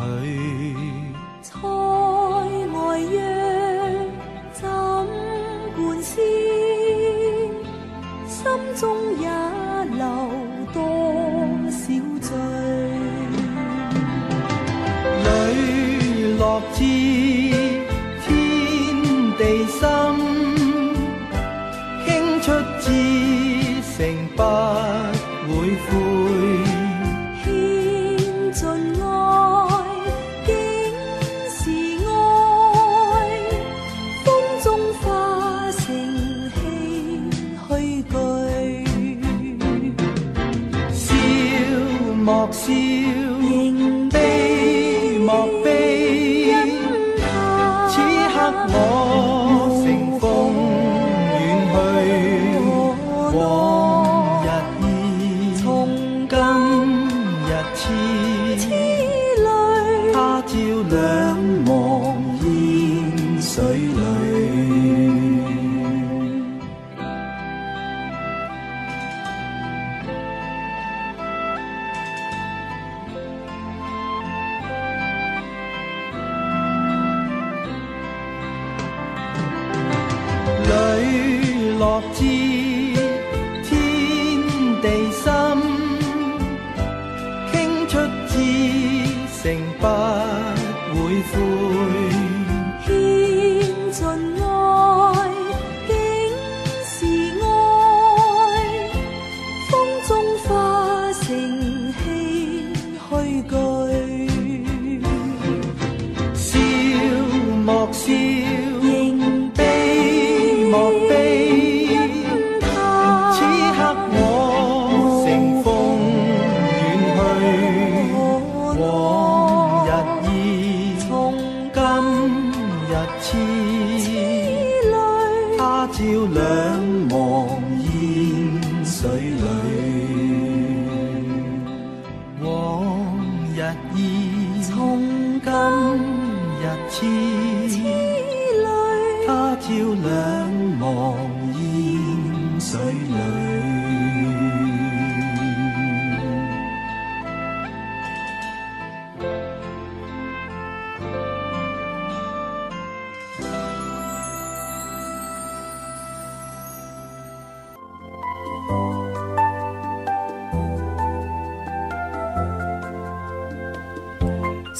I 一眺两望烟水。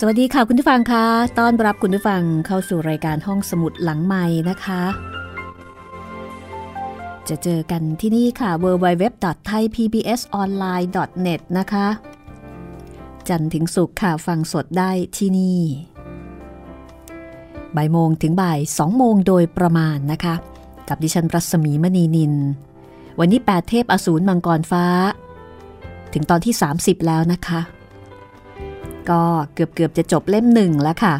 สวัสดีค่ะคุณผู้ฟังคะ ต้อนรับคุณผู้ฟังเข้าสู่รายการห้องสมุดหลังใหม่นะคะ จะเจอกันที่นี่ค่ะ www.thaipbsonline.net นะคะ จันถึงสุขค่ะฟังสดได้ที่นี่บ่ายโมงถึงบ่ายสองโมงโดยประมาณนะคะ กับดิฉันรัศมีมณีนิน วันนี้8เทพอสูรมังกรฟ้า ถึงตอนที่ 30 แล้วนะคะ ก็เกือบเกือบจะจบเล่มหนึ่งแล้วค่ะ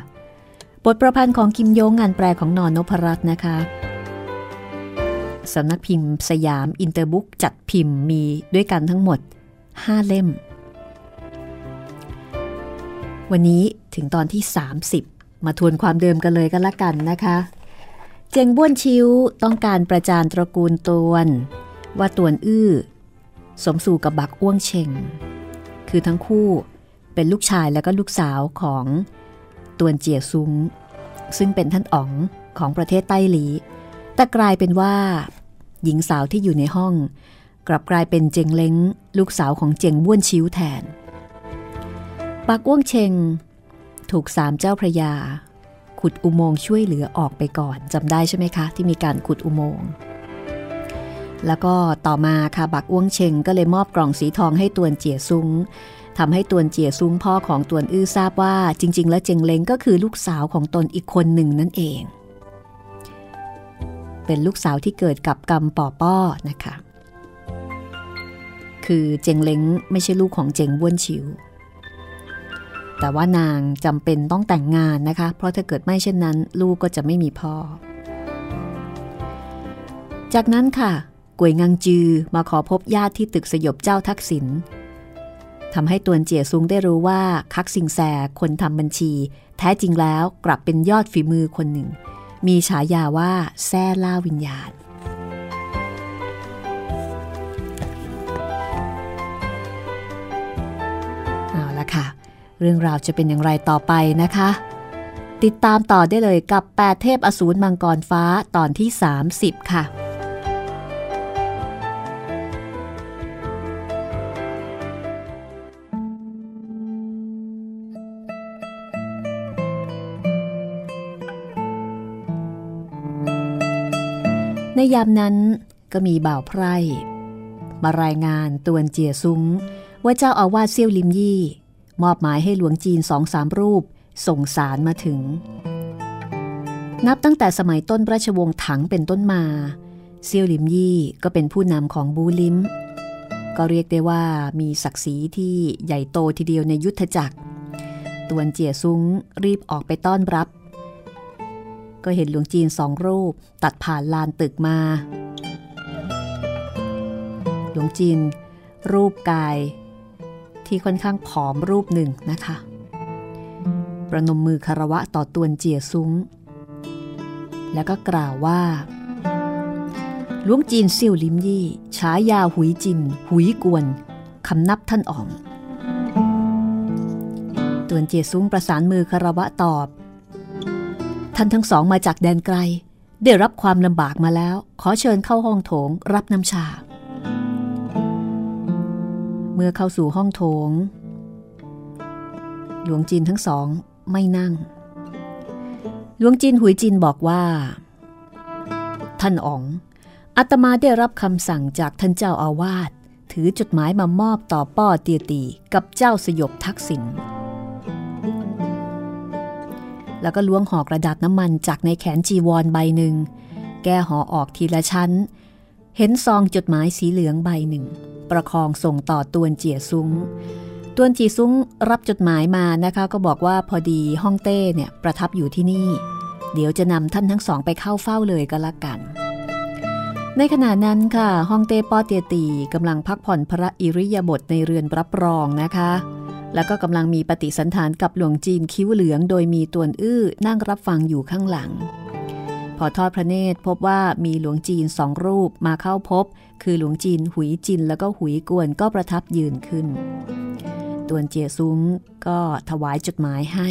บทประพันธ์ของกิมโยงงานแปลของนอนนพรัตน์นะคะสำนักพิมพ์สยามอินเตอร์บุ๊กจัดพิมพ์มีด้วยกันทั้งหมด 5 เล่ม วันนี้ถึงตอนที่ 30 มาทวนความเดิมกันเลยกันละกันนะคะ เจงบ้วนชิวต้องการประจานตระกูลตวน ว่าตวนอื้อ สมสู่กับบักอ้วงเชงคือทั้งคู่ เป็นลูกชายและก็ลูกสาวของตวนเจียซุงซึ่งเป็นท่านอ๋องของประเทศไต้หลี แต่กลายเป็นว่า หญิงสาวที่อยู่ในห้อง กลับกลายเป็นเจงเล้ง ลูกสาวของเจงบ้วนชิวแทน ปากว้วงเชง ถูกสามเจ้าพระยา ขุดอุโมงค์ช่วยเหลือออกไปก่อนจำได้ใช่ไหมคะ ที่มีการขุดอุโมงค์แล้วก็ต่อมาค่ะบักอ้วงเชงก็เลยมอบกล่องสีทองให้ตวนเจียซุ้ง ทำให้ตวนเจียซุ้งพ่อของตวนอื้อทราบว่า จริง ๆ แล้วเจงเล้งก็คือลูกสาวของตนอีกคนหนึ่งนั่นเอง เป็นลูกสาวที่เกิดกับกรรมป่อป้อนะคะ คือเจงเล้งไม่ใช่ลูกของเจงบ้วนชิว แต่ว่านางจำเป็นต้องแต่งงานนะคะ เพราะถ้าเกิดไม่เช่นนั้น ลูกก็จะไม่มีพ่อ จากนั้นค่ะกวยงังจือมาขอพบญาติที่ตึกสยบเจ้าทักษิณ ทำให้ตวนเจียซุงได้รู้ว่าคักสิงแสคนทำบัญชี แท้จริงแล้วกลับเป็นยอดฝีมือคนหนึ่ง มีฉายาว่าแซ่ล่าวิญญาณ เอาละค่ะ เรื่องราวจะเป็นอย่างไรต่อไปนะคะ ติดตามต่อได้เลยกับ 8 เทพอสูรมังกรฟ้าตอนที่ 30 ค่ะ ในยามนั้นก็มีบ่าวไพร่มารายงานตวนเจียซุ้ง ว่าเจ้าอาวาสเซี่ยวลิมยี่ มอบหมายให้หลวงจีนสองสามรูปส่งสารมาถึง นับตั้งแต่สมัยต้นราชวงศ์ถังเป็นต้นมา เซี่ยวลิมยี่ก็เป็นผู้นำของบูลิมก็เรียกได้ว่ามีศักดิ์ศรีที่ใหญ่โตทีเดียวในยุทธจักร ตวนเจียซุ้งรีบออกไปต้อนรับ ก็เห็นหลวงจีนสองรูป ตัดผ่านลานตึกมา หลวงจีน รูปกาย ที่ค่อนข้างผอมรูปหนึ่งนะคะ ประนมมือคารวะต่อตวนเจียซุ้ง แล้วก็กล่าวว่าหลวงจีนเซี่ยวลิมยี่ฉายาหุยจิน หุยกวนคำนับท่านอ่องตวนเจียซุ้งประสานมือคารวะตอบ ท่านทั้งสองมาจากแดนไกล ได้รับความลำบากมาแล้ว ขอเชิญเข้าห้องโถงรับน้ำชา เมื่อเข้าสู่ห้องโถง หลวงจีนทั้งสองไม่นั่ง หลวงจีนหุยจีนบอกว่า ท่านอ๋องอาตมาได้รับคำสั่งจากท่านเจ้าอาวาส ถือจดหมายมามอบต่อป้อเตียตีกับเจ้าสยบทักษิณ แล้วก็ล้วงห่อกระดาษน้ำมันจากในแขนจีวรใบหนึ่ง แก้ห่อออกทีละชั้น เห็นซองจดหมายสีเหลืองใบหนึ่ง ประคองส่งต่อตวนเจียซุ้งตวนจีซุ้งรับจดหมายมานะคะ ก็บอกว่าพอดีฮ่องเต้เนี่ยประทับอยู่ที่นี่ เดี๋ยวจะนำท่านทั้งสองไปเข้าเฝ้าเลยก็แล้วกัน ในขณะนั้นค่ะ ฮองเต้ป้อเตียตีกำลังพักผ่อนพระอิริยาบถในเรือนรับรองนะคะ แล้วก็กำลังมีปฏิสันฐานกับหลวงจีนคิ้วเหลือง โดยมีตวนอื้อนั่งรับฟังอยู่ข้างหลัง พอทอดพระเนตรพบว่ามีหลวงจีนสองรูปมาเข้าพบ คือหลวงจีนหุยจินแล้วก็หุยกวนก็ประทับยืนขึ้น ตวนเจียซุ้งก็ถวายจดหมายให้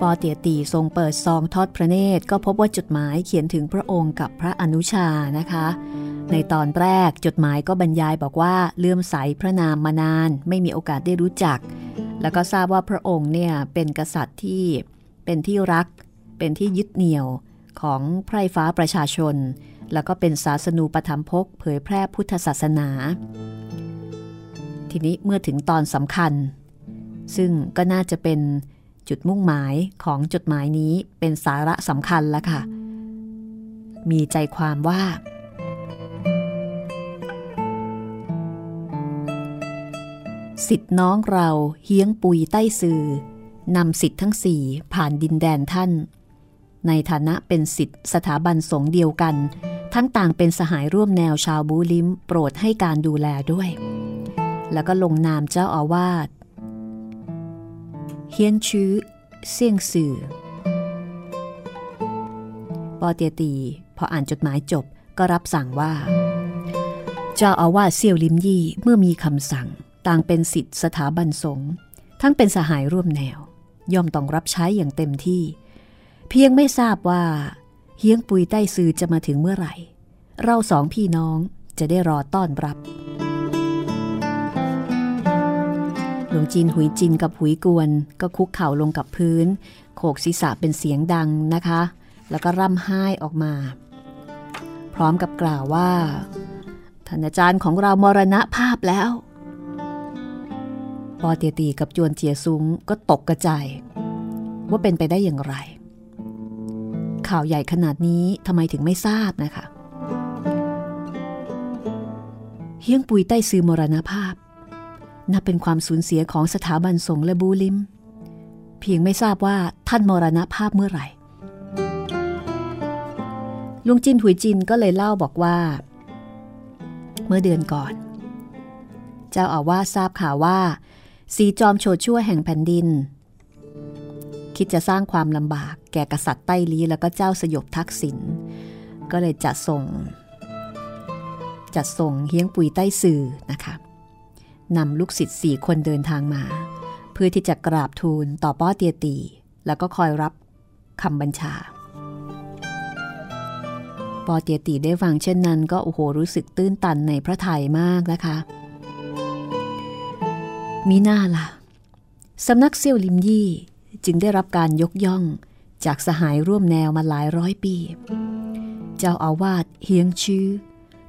ปอเตียตีทรงเปิดซองทอดพระเนตรก็พบว่าจดหมายเขียนถึงพระองค์กับพระอนุชานะคะ ในตอนแรกจดหมายก็บรรยายบอกว่าเลื่อมใสพระนามมานานไม่มีโอกาสได้รู้จัก แล้วก็ทราบว่าพระองค์เนี่ยเป็นกษัตริย์ที่เป็นที่รัก เป็นที่ยึดเหนี่ยวของไพร่ฟ้าประชาชน แล้วก็เป็นศาสนูปธรรมพกเผยแพร่พุทธศาสนา ทีนี้เมื่อถึงตอนสำคัญ ซึ่งก็น่าจะเป็น จุดมุ่งหมายของจดหมายนี้เป็นสาระสำคัญแล้วค่ะ มีใจความว่า สิทธิน้องเราเฮียงปุยใต้สื่อนำสิทธิ์ทั้งสี่ผ่านดินแดนท่าน ในฐานะเป็นสิทธิสถาบันสงฆ์เดียวกัน ทั้งต่างเป็นสหายร่วมแนวชาวบูลิมโปรดให้การดูแลด้วย แล้วก็ลงนามเจ้าอาวาส เฮียนชื้อเสี่ยงสื่อ ปอเตียตี พออ่านจดหมายจบก็รับสั่งว่า เจ้าอาวาสเซี่ยวลิมยี่เมื่อมีคำสั่ง ต่างเป็นสิทธิสถาบันสงฆ์ทั้งเป็นสหายร่วมแนว ย่อมต้องรับใช้อย่างเต็มที่ เพียงไม่ทราบว่า เฮียงปุยใต้ซือจะมาถึงเมื่อไหร่ เราสองพี่น้องจะได้รอต้อนรับ หลวงจีนหุยจินกับหุยกวน ก็คุกเข่าลงกับพื้น โขกศีรษะเป็นเสียงดังนะคะ แล้วก็ร่ำไห้ออกมา พร้อมกับกล่าวว่าท่านอาจารย์ของเรามรณะภาพแล้ว ปอเตียตีกับจวนเจียซุงก็ตกกระจายว่าเป็นไปได้อย่างไร ข่าวใหญ่ขนาดนี้ทำไมถึงไม่ทราบนะคะ เฮียงปุยใต้ซื้อมรณภาพ นับเป็นความสูญเสียของสถาบันสงฆ์และบูลิม เพียงไม่ทราบว่าท่านมรณภาพเมื่อไหร่ ลุงจินหุยจินก็เลยเล่าบอกว่า เมื่อเดือนก่อน เจ้าอาวาสทราบข่าวว่าสีจอมโฉดชั่วแห่งแผ่นดิน คิดจะสร้างความลำบากแก่กษัตริย์ไต้ลีแล้วก็เจ้าสยบทักษิณก็เลยจัดส่ง จัดส่งเฮียงปุยใต้สื่อนะคะ นำลูกศิษย์สี่คนเดินทางมา เพื่อที่จะกราบทูลต่อป้อเตียตี แล้วก็คอยรับคำบัญชาปอเตียตีได้ฟังเช่นนั้นก็โอ้โหรู้สึกตื้นตันในพระทัยมากนะคะ มีหน้าละ่ะสำนักเซี่ยวลิมยี่จึงได้รับการยกย่องจากสหายร่วมแนวมาหลายร้อยปี เจ้าอาวาสเฮียงชื่อ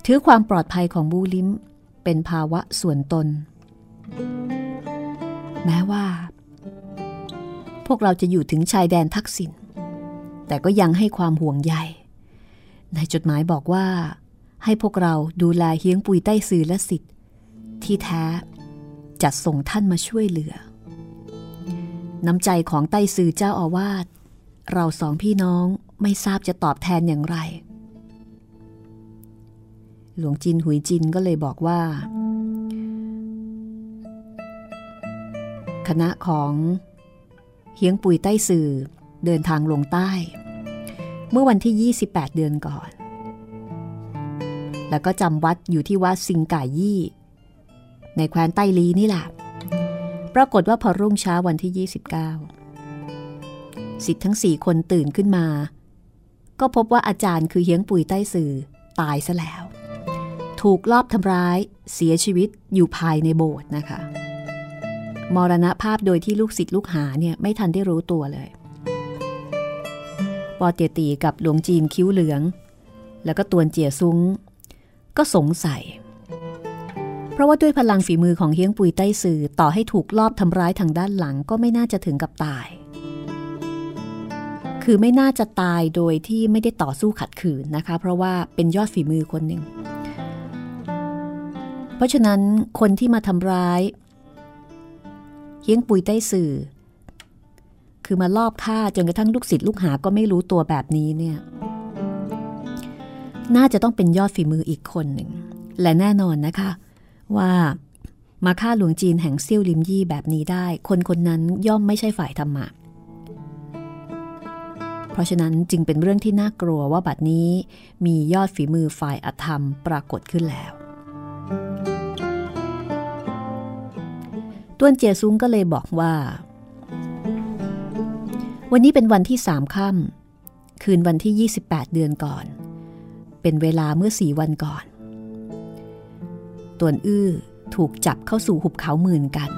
ถือความปลอดภัยของบูลิม เป็นภาวะส่วนตน แม้ว่า พวกเราจะอยู่ถึงชายแดนทักษิณแต่ก็ยังให้ความห่วงใย ในจดหมายบอกว่า ให้พวกเราดูแลเฮียงปุยใต้สื่อและสิทธิ์ ที่แท้จัดส่งท่านมาช่วยเหลือ น้ำใจของใต้สื่อเจ้าอาวาสเราสองพี่น้องไม่ทราบจะตอบแทนอย่างไร หลวงจินหุยจินก็เลยบอกว่า คณะของเฮียงปุยใต้สื่อเดินทางลงใต้ เมื่อวันที่ 28 เดือนก่อน แล้วก็จำวัดอยู่ที่วัดซิงก่ายี่ ในแคว้นไต้ลีนี่แหละ ปรากฏว่าพอรุ่งเช้าวันที่ 29 สิทธิ์ทั้งสี่คนตื่นขึ้นมา ก็พบว่าอาจารย์คือเฮียงปุยใต้สื่อตายซะแล้ว ถูกลอบทำร้าย เสียชีวิตอยู่ภายในโบสถ์นะคะ มรณภาพโดยที่ลูกศิษย์ลูกหาเนี่ยไม่ทันได้รู้ตัวเลย ปอเตียตีกับหลวงจีนคิ้วเหลือง แล้วก็ตวนเจียซุ้ง ก็สงสัย เพราะว่าด้วยพลังฝีมือของเฮียงปุยใต้สื่อต่อให้ถูกลอบทำร้ายทางด้านหลังก็ไม่น่าจะถึงกับตาย คือไม่น่าจะตายโดยที่ไม่ได้ต่อสู้ขัดขืนนะคะ เพราะว่าเป็นยอดฝีมือคนหนึ่ง เพราะฉะนั้นคนที่มาทำร้ายเฮียงปุยใต้สื่อ คือมาลอบฆ่าจนกระทั่งลูกศิษย์ลูกหาก็ไม่รู้ตัวแบบนี้เนี่ย น่าจะต้องเป็นยอดฝีมืออีกคนหนึ่ง และแน่นอนนะคะ ว่ามาฆ่าหลวงจีนแห่งเซี่ยวลิมยี่แบบนี้ได้ คนคนนั้นย่อมไม่ใช่ฝ่ายธรรมะ เพราะฉะนั้นจึงเป็นเรื่องที่น่ากลัวว่าบัดนี้มียอดฝีมือฝ่ายอธรรมปรากฏขึ้นแล้ว ต้วนเจียซุ้งก็เลยบอกว่า วันนี้เป็นวันที่สามค่ำคืนวันที่ 28 เดือนก่อน เป็นเวลาเมื่อสี่วันก่อนตวนอื้อถูกจับเข้าสู่หุบเขาหมื่นกัน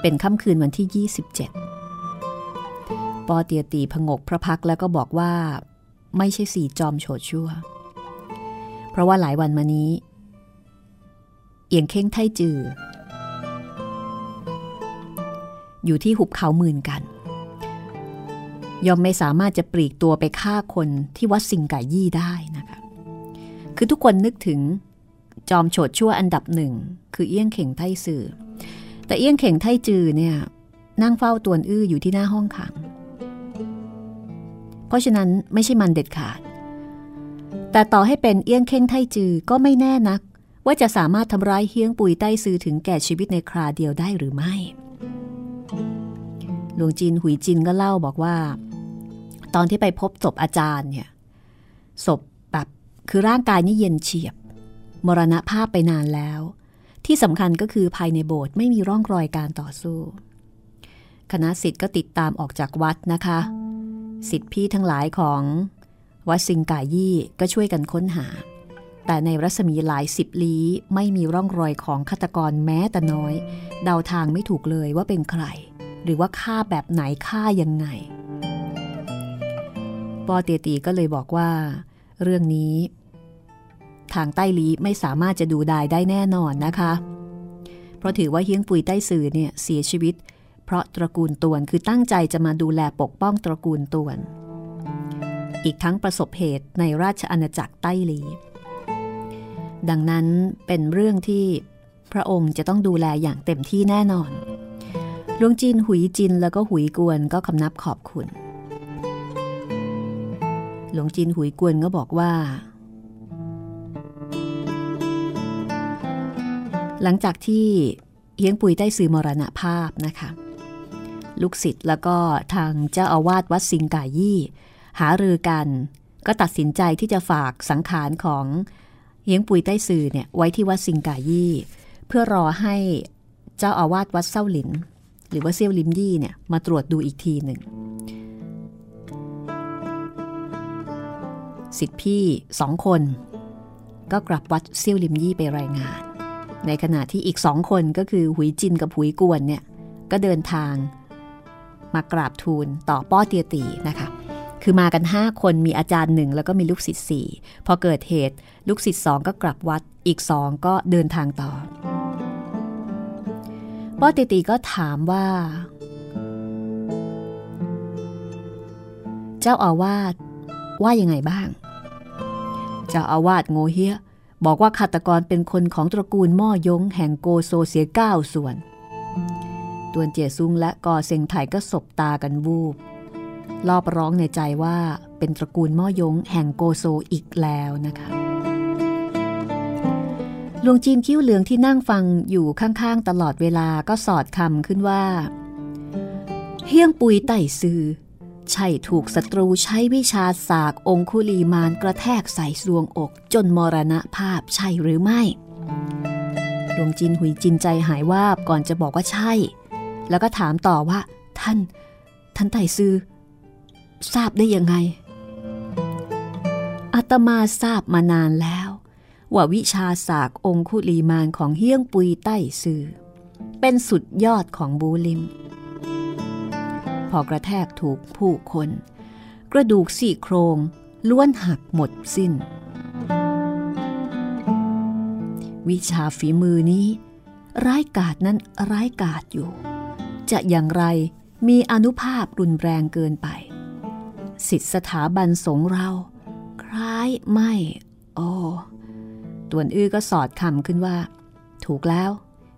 เป็นค่ำคืนวันที่ 27 ปอเตียตีพงกพระพักแล้วก็บอกว่า ไม่ใช่สีจอมโฉดชั่ว เพราะว่าหลายวันมานี้ เอียงเข่งไทจือ อยู่ที่หุบเขาหมื่นกันยอมไม่สามารถจะปลีกตัวไปฆ่าคนที่วัดสิงก่ยี่ได้นะคะ คือทุกคนนึกถึงจอมโฉดชั่วอันดับหนึ่ง คือเอี้ยงเข่งไทสื่อแต่เอี้ยงเข่งไทจือเนี่ยนั่งเฝ้าตวนอื้ออยู่ที่หน้าห้องขัง เพราะฉะนั้นไม่ใช่มันเด็ดขาด แต่ต่อให้เป็นเอี้ยงเข่งไทจือก็ไม่แน่นัก ว่าจะสามารถทำร้ายเฮียงปุยใต้ซือถึงแก่ชีวิตในคราเดียวได้หรือไม่ หลวงจีนหุยจินก็เล่าบอกว่า ตอนที่ไปพบศพอาจารย์เนี่ยศพแบบคือร่างกายนี่เย็นเฉียบ มรณภาพไปนานแล้ว ที่สำคัญก็คือภายในโบสถ์ไม่มีร่องรอยการต่อสู้ คณะสิทธิ์ก็ติดตามออกจากวัดนะคะสิทธิพี่ทั้งหลายของวัดซิงกายี่ก็ช่วยกันค้นหา แต่ในรัศมีหลายสิบลี้ไม่มีร่องรอยของฆาตกรแม้แต่น้อย เดาทางไม่ถูกเลยว่าเป็นใคร หรือว่าฆ่าแบบไหนฆ่ายังไง ปอเตียตีก็เลยบอกว่า เรื่องนี้ ทางใต้ลีไม่สามารถจะดูได้ได้แน่นอนนะคะ เพราะถือว่าเฮียงปุยใต้สื่อเนี่ยเสียชีวิต เพราะตระกูลตวนคือตั้งใจจะมาดูแลปกป้องตระกูลตวน อีกทั้งประสบเหตุในราชอาณาจักรใต้หลี ดังนั้นเป็นเรื่องที่พระองค์จะต้องดูแลอย่างเต็มที่แน่นอนหลวงจีนหุยจินแล้วก็หุยกวนก็คำนับขอบคุณ หลวงจีนหุยกวนก็บอกว่า หลังจากที่เฮียงปุยได้สื่อมรณภาพนะคะ ลูกศิษย์แล้วก็ทางเจ้าอาวาสวัดสิงกายี่ หารือกัน ก็ตัดสินใจที่จะฝากสังขารของ เฮียงปุยใต้สื่อเนี่ยไว้ที่วัดสิงกายี่ เพื่อรอให้เจ้าอาวาสวัดเส้าหลิน หรือว่าเซี่ยวลิมยี่เนี่ยมาตรวจดูอีกทีหนึ่งสิทธิพี่สองคน ก็กลับวัดเซี่ยวลิมยี่ไปรายงาน ในขณะที่อีกสองคนก็คือหุยจินกับหุยกวนเนี่ยก็เดินทางมากราบทูลต่อป้อเตียตีนะคะ คือมากัน5คนมีอาจารย์หนึ่งแล้วก็มีลูกศิษย์สี่พอเกิดเหตุลูกศิษย์สองก็กลับวัดอีกสองก็เดินทางต่อป้อติตีก็ถามว่า เจ้าอาวาสว่ายังไงบ้าง เจ้าอาวาสโงเฮียบอกว่าฆาตกรเป็นคนของตระกูลม่อยงแห่งโกโซเสียเก้าส่วน ตวนเจียซุงและกอเซงไถก็สบตากันวูบ รอบร้องในใจว่าเป็นตระกูลม่อยงแห่งโกโซอีกแล้วนะคะหลวงจีนคิ้วเหลืองที่นั่งฟังอยู่ข้างๆ ตลอดเวลาก็สอดคำขึ้นว่า เฮี้ยงปุยไต่ซือใช่ถูกศัตรูใช้วิชาสากองคุลีมานกระแทกใส่สวงอกจนมรณภาพใช่หรือไม่หลวงจินหุยจินใจหายวาบก่อนจะบอกว่าใช่ แล้วก็ถามต่อว่า ท่าน ท่านไต่ซือ ทราบได้ยังไงอาตมาทราบมานานแล้ว ว่าวิชาศาสตร์องคุลีมานของเฮี้ยงปุยใต้ซือ เป็นสุดยอดของบูลิม พอกระแทกถูกผู้คน กระดูกสี่โครงล้วนหักหมดสิ้น วิชาฝีมือนี้ ร้ายกาจนั้นร้ายกาจอยู่ จะอย่างไรมีอนุภาพรุนแรงเกินไป สิทธิสถาบันสงเรา คล้ายไม่โอ้ตวนอื้อก็สอดคำขึ้นว่า ถูกแล้ว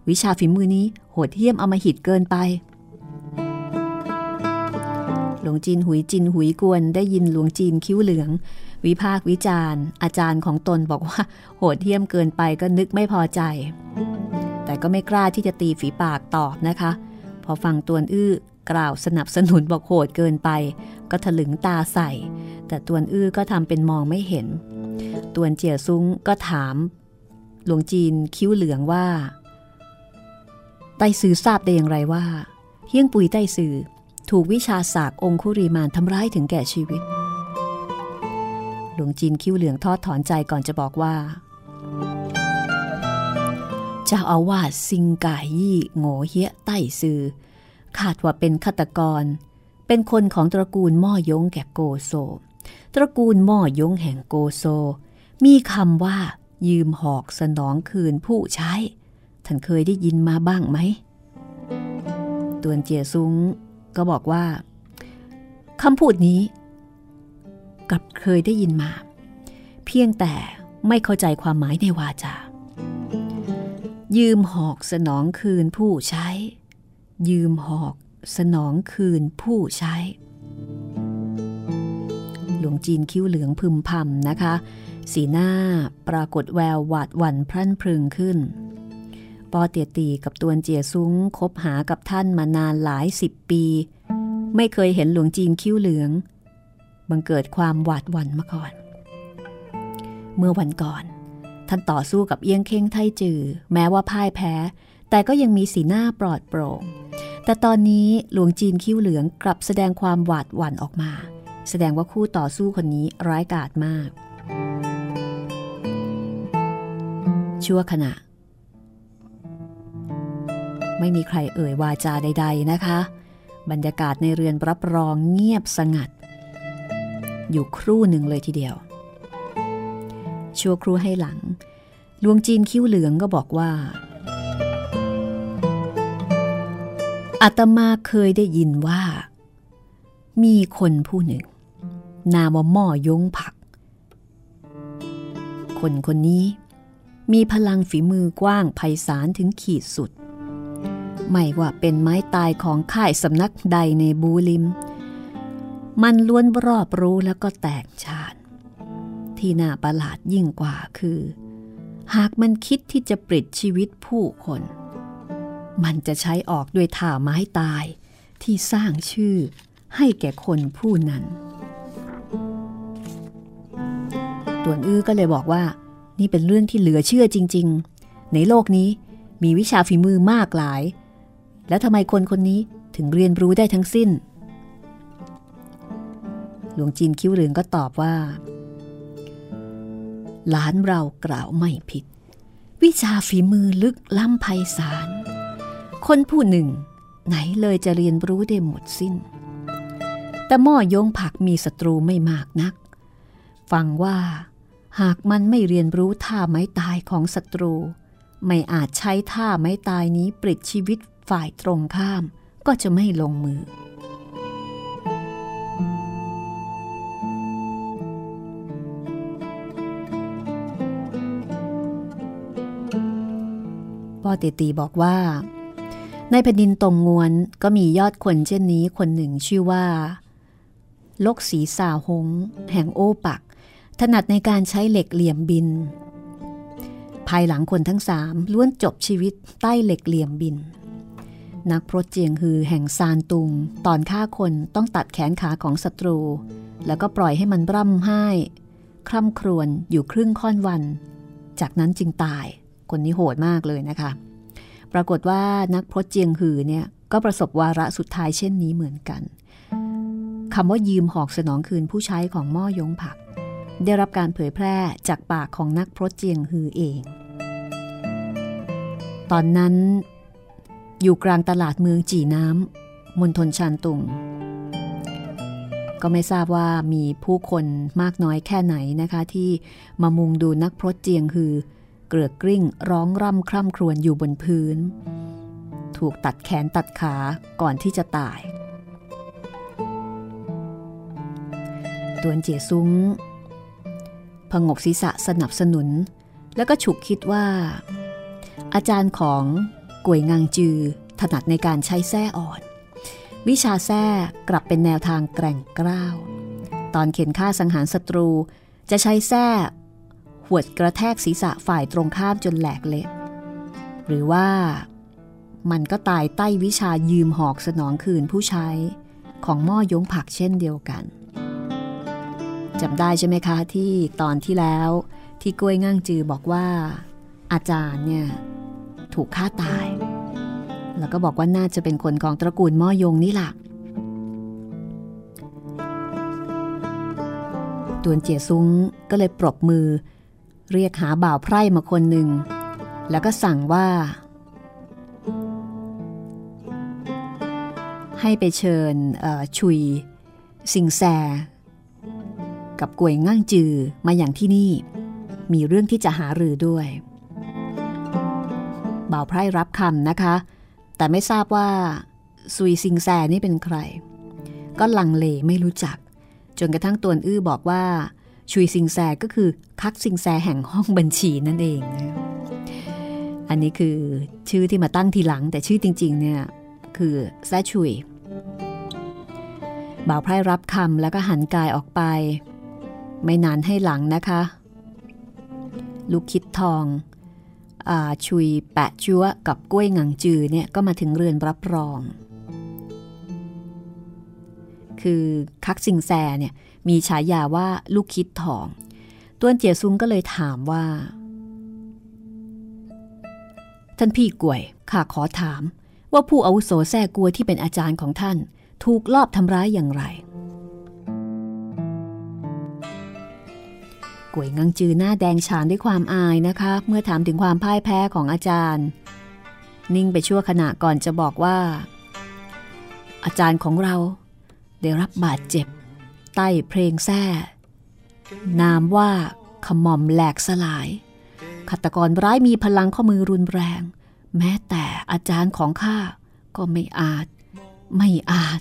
วิชาฝีมือนี้โหดเหี้ยมเอามาหิดเกินไป หลวงจีนหุยจินหุยกวนได้ยินหลวงจีนคิ้วเหลือง วิพากวิจารณ์ อาจารย์ของตนบอกว่า โหดเหี้ยมเกินไปก็นึกไม่พอใจ แต่ก็ไม่กล้าที่จะตีฝีปากตอบนะคะ พอฟังตวนอื้อ กล่าวสนับสนุนบอกโหดเกินไป ก็ถลึงตาใส่ แต่ตวนอื้อก็ทำเป็นมองไม่เห็น ตวนเจียซุ้งก็ถาม หลวงจีนคิ้วเหลืองว่าไต้ซือทราบได้อย่างไรว่าเฮี้ยงปุยไต้ซือถูกวิชาศาสตร์องคุรีมานทำร้ายถึงแก่ชีวิต หลวงจีนคิ้วเหลืองทอดถอนใจก่อนจะบอกว่าเจ้าอาวาสซิงกายี่โง่เฮี้ยไต้ซือ ขาดว่าเป็นฆาตกร เป็นคนของตระกูลม่อยงแก่โกโซ ตระกูลม่อยงแห่งโกโซ มีคำว่า ยืมหอกสนองคืนผู้ใช้ ท่านเคยได้ยินมาบ้างไหมตวนเจียซุงก็บอกว่าคำพูดนี้ กับเคยได้ยินมา เพียงแต่ไม่เข้าใจความหมายในวาจา ยืมหอกสนองคืนผู้ใช้ ยืมหอก สนองคืนผู้ใช้ หลวงจีนคิ้วเหลืองพึมพำนะคะ สีหน้าปรากฏแววหวาดหวั่นพรั่นพรึงขึ้น ปอเตียตีกับตวนเจียซุ้งคบหากับท่านมานานหลายสิบปี ไม่เคยเห็นหลวงจีนคิ้วเหลือง บังเกิดความหวาดหวั่นมาก่อน เมื่อวันก่อนท่านต่อสู้กับเอี้ยงเค้งไทจือ แม้ว่าพ่ายแพ้ แต่ก็ยังมีสีหน้าปลอดโปร่ง แต่ตอนนี้หลวงจีนคิ้วเหลืองกลับแสดงความหวาดหวั่นออกมา แสดงว่าคู่ต่อสู้คนนี้ร้ายกาจมาก ชั่วขณะ ไม่มีใครเอ่ยวาจาใด ๆนะคะ บรรยากาศในเรือนรับรองเงียบสงัด อยู่ครู่หนึ่งเลยทีเดียว ชั่วครู่ให้หลังหลวงจีนคิ้วเหลืองก็บอกว่า อาตมาเคยได้ยินว่า มีคนผู้หนึ่ง นามว่าม่อยงผัก คนคนนี้มีพลังฝีมือกว้างไพศาลถึงขีดสุด ไม่ว่าเป็นไม้ตายของค่ายสำนักใดในบูลิม มันล้วนรอบรู้แล้วก็แตกฉานที่น่าประหลาดยิ่งกว่าคือ หากมันคิดที่จะปลิดชีวิตผู้คน มันจะใช้ออกด้วยท่าไม้ตายที่สร้างชื่อให้แก่คนผู้นั้นตวนอื้อก็เลยบอกว่า นี่เป็นเรื่องที่เหลือเชื่อจริง ๆ ในโลกนี้มีวิชาฝีมือมากหลาย แล้วทำไมคนคนนี้ถึงเรียนรู้ได้ทั้งสิ้น หลวงจีนคิ้วเหลืองก็ตอบว่า หลานเรากล่าวไม่ผิด วิชาฝีมือลึกล้ำไพศาล คนผู้หนึ่ง ไหนเลยจะเรียนรู้ได้หมดสิ้น แต่หม้อยงผักมีศัตรูไม่มากนัก ฟังว่า หากมันไม่เรียนรู้ท่าไม้ตายของศัตรู ไม่อาจใช้ท่าไม้ตายนี้ปลิดชีวิตฝ่ายตรงข้ามก็จะไม่ลงมือ พ่อเตตีบอกว่า ในแผ่นดินตรงงวนก็มียอดคนเช่นนี้คนหนึ่งชื่อว่า ลกสีสาหง แห่งโอปัก ถนัดในการใช้เหล็กเหลี่ยมบิน ภายหลังคนทั้งสามล้วนจบชีวิตใต้เหล็กเหลี่ยมบิน นักพรตเจียงฮือแห่งซานตุง ตอนฆ่าคนต้องตัดแขนขาของศัตรู แล้วก็ปล่อยให้มันร่ำไห้ คร่ำครวญอยู่ครึ่งค่อนวัน จากนั้นจึงตาย คนนี้โหดมากเลยนะคะ ปรากฏว่านักพรตเจียงหือเนี่ยก็ประสบวาระสุดท้ายเช่นนี้เหมือนกันคำว่ายืมหอกสนองคืนผู้ใช้ของม่อยงผัก ได้รับการเผยแพร่จากปากของนักพรตเจียงฮือเอง ตอนนั้น อยู่กลางตลาดเมืองจีน้ำมณฑลชานตุง ก็ไม่ทราบว่ามีผู้คนมากน้อยแค่ไหนนะคะ ที่มามุงดูนักพรตเจียงฮือ เกลือกกลิ้งร้องร่ำคร่ำครวญอยู่บนพื้น ถูกตัดแขนตัดขาก่อนที่จะตายตวนเจียซุ้งพงกศีรษะสนับสนุน แล้วก็ฉุกคิดว่า อาจารย์ของกวยงางจือถนัดในการใช้แส้อ่อน วิชาแส้กลับเป็นแนวทางแกร่งกล้าว ตอนเข็นฆ่าสังหารศัตรูจะใช้แส้ หวดกระแทกศีรษะฝ่ายตรงข้ามจนแหลกเละหรือว่ามันก็ตายใต้วิชายืมหอกสนองคืนผู้ใช้ของม่อยงผักเช่นเดียวกันจำได้ใช่ไหมคะที่ตอนที่แล้วที่กล้วยง่างจือบอกว่า อาจารย์เนี่ยถูกฆ่าตาย แล้วก็บอกว่าน่าจะเป็นคนของตระกูลม่อยงนี่แหละตวนเจียซุ้งก็เลยปรบมือ เรียกหาบ่าวไพร่มาคนหนึ่ง แล้วก็สั่งว่า ให้ไปเชิญชุย สิงแซ กับกวยง่างจือมาอย่างที่นี่ มีเรื่องที่จะหารือด้วย บ่าวไพร่รับคำนะคะ แต่ไม่ทราบว่าซุยซิงแซนี่เป็นใคร ก็ลังเลไม่รู้จัก จนกระทั่งตวนอื้อบอกว่า ชุยซิงแซก็คือคักซิงแซแห่งห้องบัญชีนั่นเองอันนี้คือชื่อที่มาตั้งทีหลังแต่ชื่อจริงๆเนี่ยคือแซชุยบ่าวไพร่รับคำแล้วก็หันกายออกไป ไม่นานให้หลังนะคะ ลูกคิดทองอชุยแปะจัวกับกล้วยงังจือเนี่ยก็มาถึงเรือนรับรอง คือคักซิงแซเนี่ย มีฉายาว่าลูกคิดทอง ต้วนเจียซุงก็เลยถามว่า ท่านพี่กวยข้าขอถาม ว่าผู้อาวุโสแซ่กัวที่เป็นอาจารย์ของท่าน ถูกลอบทำร้ายอย่างไรกวยงังจือหน้าแดงฉานด้วยความอายนะคะ เมื่อถามถึงความพ่ายแพ้ของอาจารย์ นิ่งไปชั่วขณะก่อนจะบอกว่า อาจารย์ของเราได้รับบาดเจ็บ ใต้เพลงแท้นามว่าขมอมแหลกสลายขัตกรร้ายมีพลังข้อมือรุนแรง แม้แต่อาจารย์ของข้าก็ไม่อาจ ไม่อาจ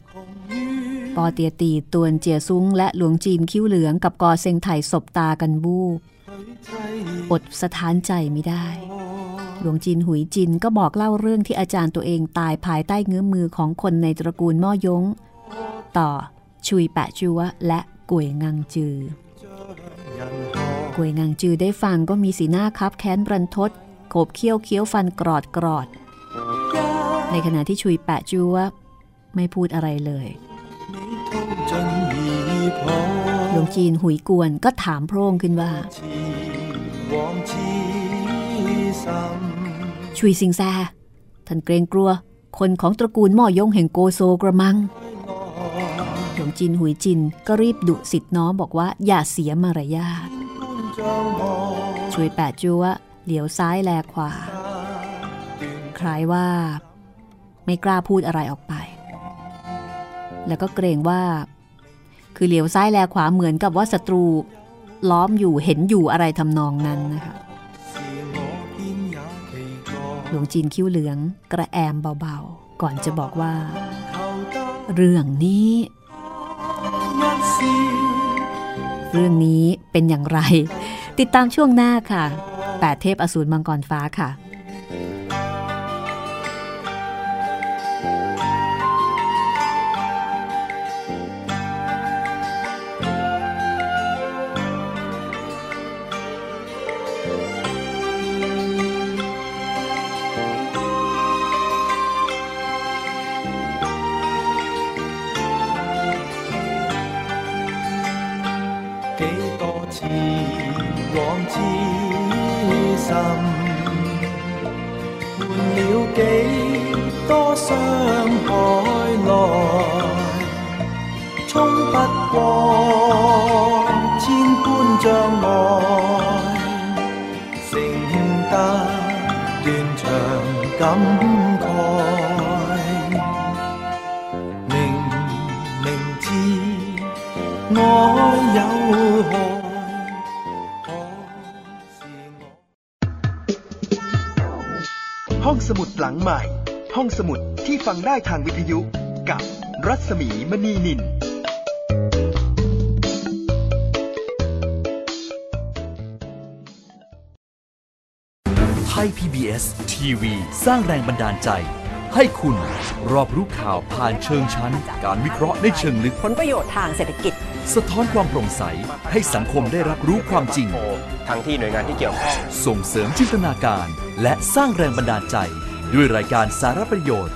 ปอเตียตีตวนเจียซุ้งและหลวงจีนคิ้วเหลืองกับกอเซงไถ่ศบตากันบูบอดสถานใจไม่ได้ หลวงจีนหุยจินก็บอกเล่าเรื่องที่อาจารย์ตัวเองตายภายใต้เงื้อมือของคนในตระกูลม่อยง ต่อ ชุยแปะจัวและกวยงังจือกวยงังจือได้ฟังก็มีสีหน้าคับแค้นรันทดโขบเคี้ยวเคี้ยวฟันกรอดกรอด ในขณะที่ชุยแปะจัวไม่พูดอะไรเลยหลวงจีนหุยกวนก็ถามโพร่งขึ้นว่า ชุยสิงแซท่านเกรงกลัว คนของตระกูลม่อยงแห่งโกโซกระมังหลวง จีนหุยจินก็รีบดุสิทธิ์น้องบอกว่าอย่าเสียมารยาทช่วยแปดจัวเหลียวซ้ายแลขวา คล้ายว่า ไม่กล้าพูดอะไรออกไป แล้วก็เกรงว่า คือเหลียวซ้ายแลขวาเหมือนกับว่าศัตรู ล้อมอยู่เห็นอยู่อะไรทำนองนั้นนะคะหลวงจีนคิ้วเหลืองกระแอมเบาๆ ก่อนจะบอกว่า เรื่องนี้ เรื่องนี้เป็นอย่างไร ติดตามช่วงหน้าค่ะแปดเทพอสูรมังกรฟ้าค่ะ ได้ทางวิทยุกับรัศมีมณีนินไทย PBS ทีวีสร้างแรงบันดาลใจ ให้คุณรอบรู้ข่าวผ่านเชิงชั้น การวิเคราะห์ในเชิงลึก ผลประโยชน์ทางเศรษฐกิจ สะท้อนความโปร่งใส ให้สังคมได้รับรู้ความจริง ทั้งที่หน่วยงานที่เกี่ยวข้องส่งเสริมจินตนาการ และสร้างแรงบันดาลใจ ด้วยรายการสาระประโยชน์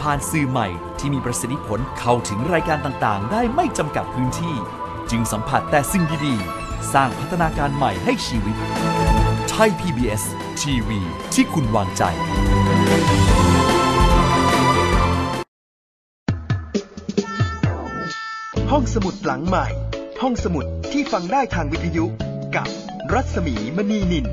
ผ่านสื่อใหม่ที่มีประสิทธิผลเข้าถึงรายการต่างๆ ได้ไม่จำกัดพื้นที่ จึงสัมผัสแต่สิ่งดีๆ สร้างพัฒนาการใหม่ให้ชีวิต ไทย PBS ทีวีที่คุณวางใจห้องสมุดหลังใหม่ ห้องสมุดที่ฟังได้ทางวิทยุ กับรัศมีมณีนิน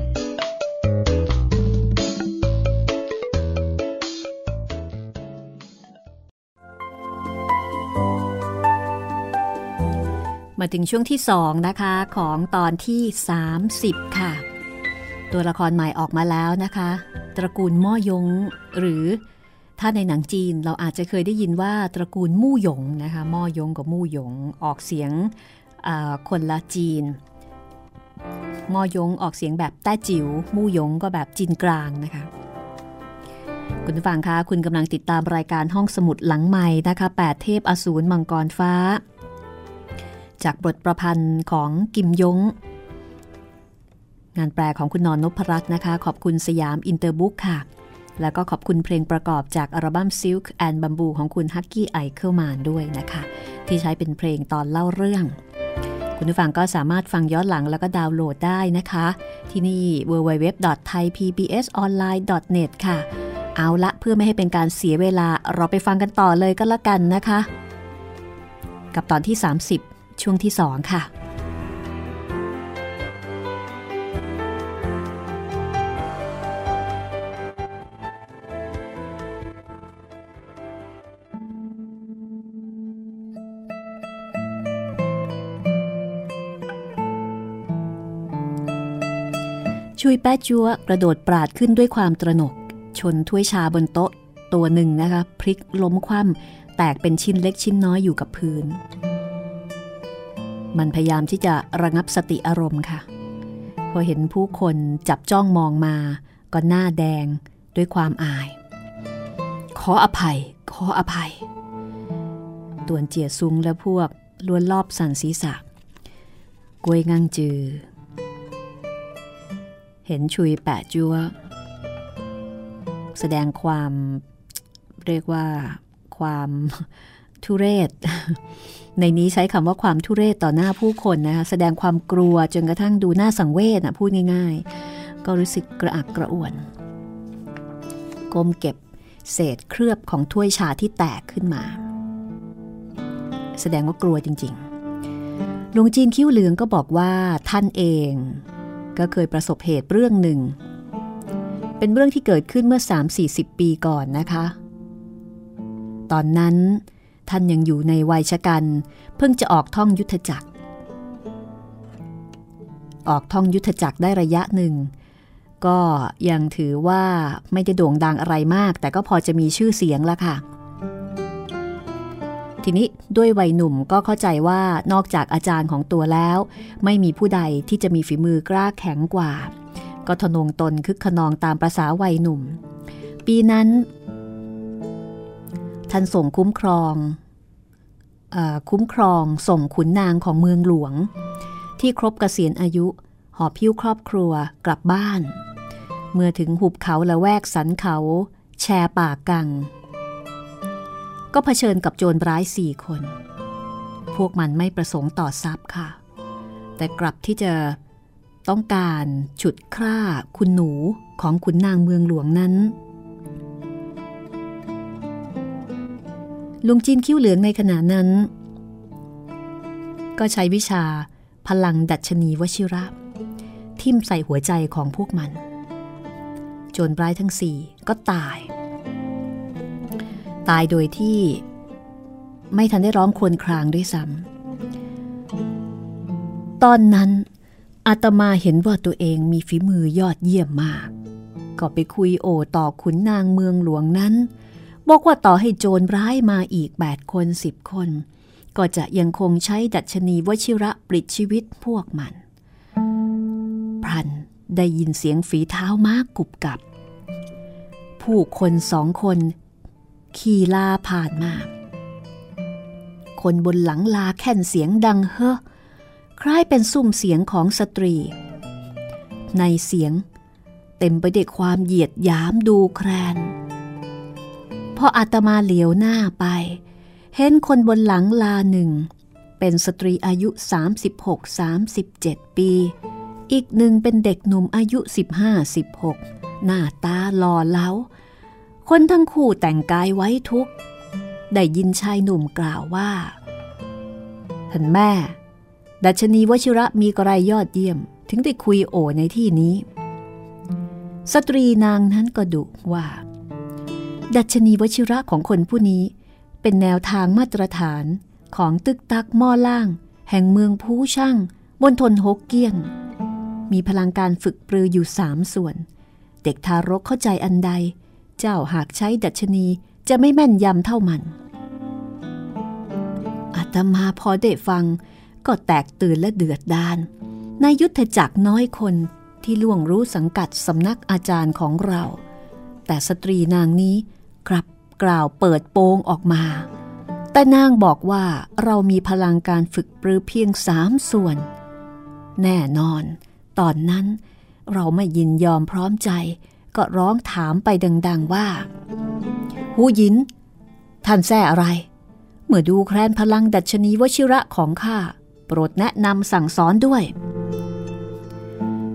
มาถึงช่วงที่ 2 นะคะ ของตอนที่ 30 ค่ะ ตัวละครใหม่ออกมาแล้วนะคะ ตระกูลม่อยง หรือถ้าในหนังจีนเราอาจจะเคยได้ยินว่าตระกูลมู่หยงนะคะม่อย้งกับมู่หยงออกเสียงคนละจีนม่อย้งออกเสียงแบบแต้จิ๋วมู่หยงก็แบบจีนกลางนะคะ คุณผู้ฟังคะคุณกำลังติดตามรายการห้องสมุดหลังใหม่นะคะแปดเทพอสูรมังกรฟ้า จากบทประพันธ์ของกิมยง งานแปลของคุณนอนนพรัตน์นะคะ ขอบคุณสยามอินเตอร์บุ๊กค่ะ แล้วก็ขอบคุณเพลงประกอบจากอัลบั้ม Silk and Bamboo ของคุณฮักกี้ไอเคิลมานด้วยนะคะ ที่ใช้เป็นเพลงตอนเล่าเรื่องคุณผู้ฟังก็สามารถฟังย้อนหลังแล้วก็ดาวน์โหลดได้นะคะ ที่นี่ www.thaipbsonline.net ค่ะ เอาละเพื่อไม่ให้เป็นการเสียเวลาเราไปฟังกันต่อเลยก็แล้วกันนะคะ กับตอนที่ 30 ช่วงที่2ค่ะชุยแป๊จัวกระโดดปราดขึ้นด้วยความตระหนก ชนถ้วยชาบนโต๊ะ ตัวหนึ่งนะคะ พลิกล้มคว่ำแตกเป็นชิ้นเล็กชิ้นน้อยอยู่กับพื้น มันพยายามที่จะระงับสติอารมณ์ค่ะ พอเห็นผู้คนจับจ้องมองมา ก็หน้าแดงด้วยความอาย ขออภัย ขออภัย ตวนเจียซุงและพวกล้วนรอบสันศีรษะกวยงังจือ เห็นชุยแปะจัว แสดงความเรียกว่าความ ทุเรศ ในนี้ใช้คำว่าความทุเรศต่อหน้าผู้คนนะคะแสดงความกลัวจนกระทั่งดูหน้าสังเวชนะพูดง่าย ๆ ก็รู้สึกกระอักกระอ่วนก้มเก็บเศษเคลือบของถ้วยชาที่แตกขึ้นมา แสดงว่ากลัวจริงๆหลวงจีนคิ้วเหลืองก็บอกว่าท่านเองก็เคยประสบเหตุเรื่องหนึ่ง เป็นเรื่องที่เกิดขึ้นเมื่อ 3-40 ปีก่อนนะคะ ตอนนั้น ท่านยังอยู่ในวัยชะกัน เพิ่งจะออกท่องยุทธจักร ออกท่องยุทธจักรได้ระยะหนึ่ง ก็ยังถือว่าไม่ได้โด่งดังอะไรมาก แต่ก็พอจะมีชื่อเสียงละค่ะ ทีนี้ด้วยวัยหนุ่มก็เข้าใจว่านอกจากอาจารย์ของตัวแล้ว ไม่มีผู้ใดที่จะมีฝีมือกล้าแข็งกว่า ก็ทนงตนคึกขนองตามประษาวัยหนุ่ม ปีนั้น ท่านส่งคุ้มครองอคุ้มครองส่งขุนนางของเมืองหลวง ที่ครบเกษียณอายุหอบพิ้วครอบครัวกลับบ้าน เมื่อถึงหุบเขาละแวกสันเขา แชร์ป่ากัง ก็เผชิญกับโจรร้ายสี่คน พวกมันไม่ประสงค์ต่อทรัพย์ค่ะ แต่กลับที่จะต้องการฉุดคร่าคุณหนูของขุนนางเมืองหลวงนั้น ลุงจีนคิ้วเหลืองในขณะนั้น ก็ใช้วิชาพลังดัชนีวชิระ ทิ่มใส่หัวใจของพวกมัน โจรร้ายทั้งสี่ก็ตาย ตายโดยที่ไม่ทันได้ร้องครวญครางด้วยซ้ำตอนนั้นอาตมาเห็นว่าตัวเองมีฝีมือยอดเยี่ยมมาก ก็ไปคุยโอต่อขุนนางเมืองหลวงนั้น บอกว่าต่อให้โจรร้ายมาอีกแปดคนสิบคน ก็จะยังคงใช้ดัชนีวชิระปลิดชีวิตพวกมัน พรันได้ยินเสียงฝีเท้าม้ากุบกับ ผู้คนสองคน ขี่ลาผ่านมา คนบนหลังลาแค่นเสียงดังเฮ้อคล้ายเป็นซุ้มเสียงของสตรี ในเสียง เต็มไปด้วยความเหยียดหยามดูแคลน พออาตมาเหลียวหน้าไป เห็นคนบนหลังลาหนึ่ง เป็นสตรีอายุ 36-37 ปี อีกหนึ่งเป็นเด็กหนุ่มอายุ 15-16 หน้าตาหล่อเล้า คนทั้งคู่แต่งกายไว้ทุก ได้ยินชายหนุ่มกล่าวว่า ท่านแม่ ดัชนีวชิระมีกระไรยอดเยี่ยม ถึงได้คุยโอในที่นี้ สตรีนางนั้นก็ดุว่า ดัชนีวชิระของคนผู้นี้ เป็นแนวทางมาตรฐานของตึกตักหม้อล่าง แห่งเมืองผู้ช่างบนทนฮกเกี้ยน มีพลังการฝึกปรืออยู่สามส่วน เด็กทารกเข้าใจอันใด เจ้าหากใช้ดัชนีจะไม่แม่นยำเท่ามันอาตมาพอได้ฟัง ก็แตกตื่นและเดือดดาลในยุทธจักรน้อยคนที่ล่วงรู้สังกัดสำนักอาจารย์ของเรา แต่สตรีนางนี้ กลับกล่าวเปิดโปงออกมา แต่นางบอกว่าเรามีพลังการฝึกปรือเพียงสามส่วน แน่นอน ตอนนั้นเราไม่ยินยอมพร้อมใจ ก็ร้องถามไปดัง ๆว่า หูยิน ท่านแซ่อะไร เมื่อดูแคลนพลังดัชนีวชิระของข้า โปรดแนะนำสั่งสอนด้วย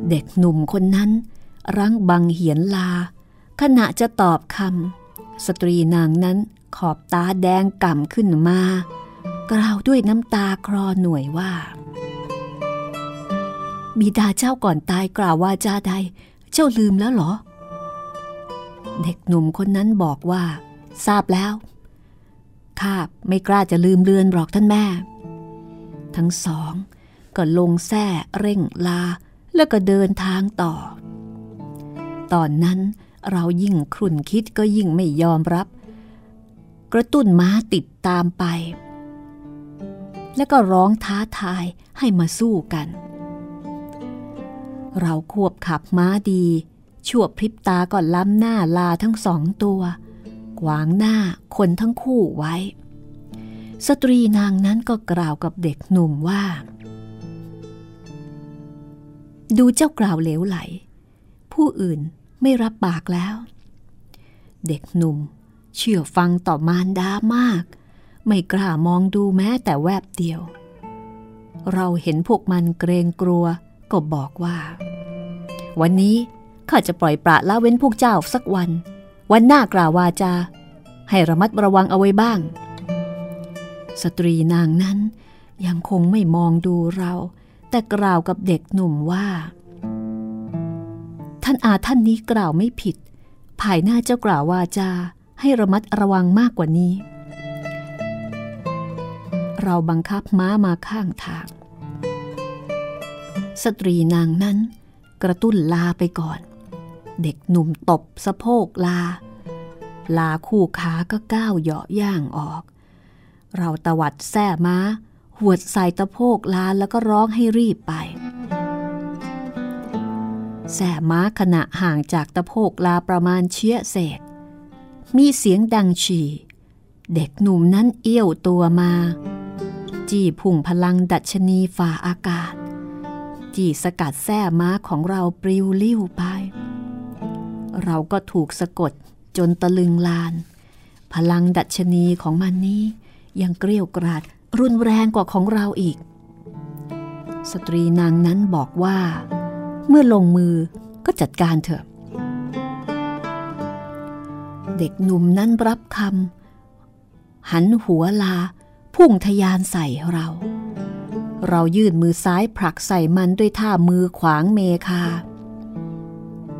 เด็กหนุ่มคนนั้น รั้งบังเหียนลา ขณะจะตอบคำ สตรีนางนั้นขอบตาแดงก่ำขึ้นมา กล่าวด้วยน้ำตาคลอหน่วยว่า บิดาเจ้าก่อนตายกล่าวว่าจาใด เจ้าลืมแล้วเหรอ เด็กหนุ่มคนนั้นบอกว่า ทราบแล้วข้าไม่กล้าจะลืมเลือนหรอกท่านแม่ ทั้งสองก็ลงแท่เร่งลาแล้วก็เดินทางต่อ ตอนนั้น เรายิ่งครุ่นคิดก็ยิ่งไม่ยอมรับ กระตุ้นม้าติดตามไป แล้วก็ร้องท้าทายให้มาสู้กัน เราควบขับม้าดี ชั่วพริบตาก่อนล้ำหน้าลาทั้งสองตัว ขวางหน้าคนทั้งคู่ไว้ สตรีนางนั้นก็กล่าวกับเด็กหนุ่มว่า ดูเจ้ากล่าวเหลวไหล ผู้อื่น ไม่รับปากแล้ว เด็กหนุ่ม เชื่อฟังต่อมารดามาก ไม่กล้ามองดูแม้แต่แวบเดียว เราเห็นพวกมันเกรงกลัว ก็บอกว่า วันนี้ข้าจะปล่อยปละละเว้นพวกเจ้าสักวัน วันหน้ากล่าววาจา ให้ระมัดระวังเอาไว้บ้าง สตรีนางนั้นยังคงไม่มองดูเรา แต่กล่าวกับเด็กหนุ่มว่า ท่านอาท่านนี้กล่าวไม่ผิด ภายหน้าเจ้ากล่าววาจาให้ระมัดระวังมากกว่านี้ เราบังคับม้ามาข้างทาง สตรีนางนั้น กระตุ้นลาไปก่อน เด็กหนุ่มตบสะโพกลา ลาคู่ขาก็ก้าวเหยาะย่างออก เราตวัดแส่ม้า หวดใส่ตะโพกลาแล้วก็ร้องให้รีบไป แส่ม้าขณะห่างจากตะโพกลาประมาณเชี่ยเศษ มีเสียงดังฉี่ เด็กหนุ่มนั้นเอี้ยวตัวมา จี้พุ่งพลังดัชนีฝ่าอากาศ จีสกัดแส้ม้าของเราปลิวลิ้วไป เราก็ถูกสะกดจนตะลึงลาน พลังดัชนีของมันนี้ ยังเกลี้ยวกราดรุนแรงกว่าของเราอีก สตรีนางนั้นบอกว่า เมื่อลงมือก็จัดการเถอะ เด็กหนุ่มนั้นรับคำหันหัวลา พุ่งทยานใส่เรา เรายื่นมือซ้ายผลักใส่มันด้วยท่ามือขวางเมคา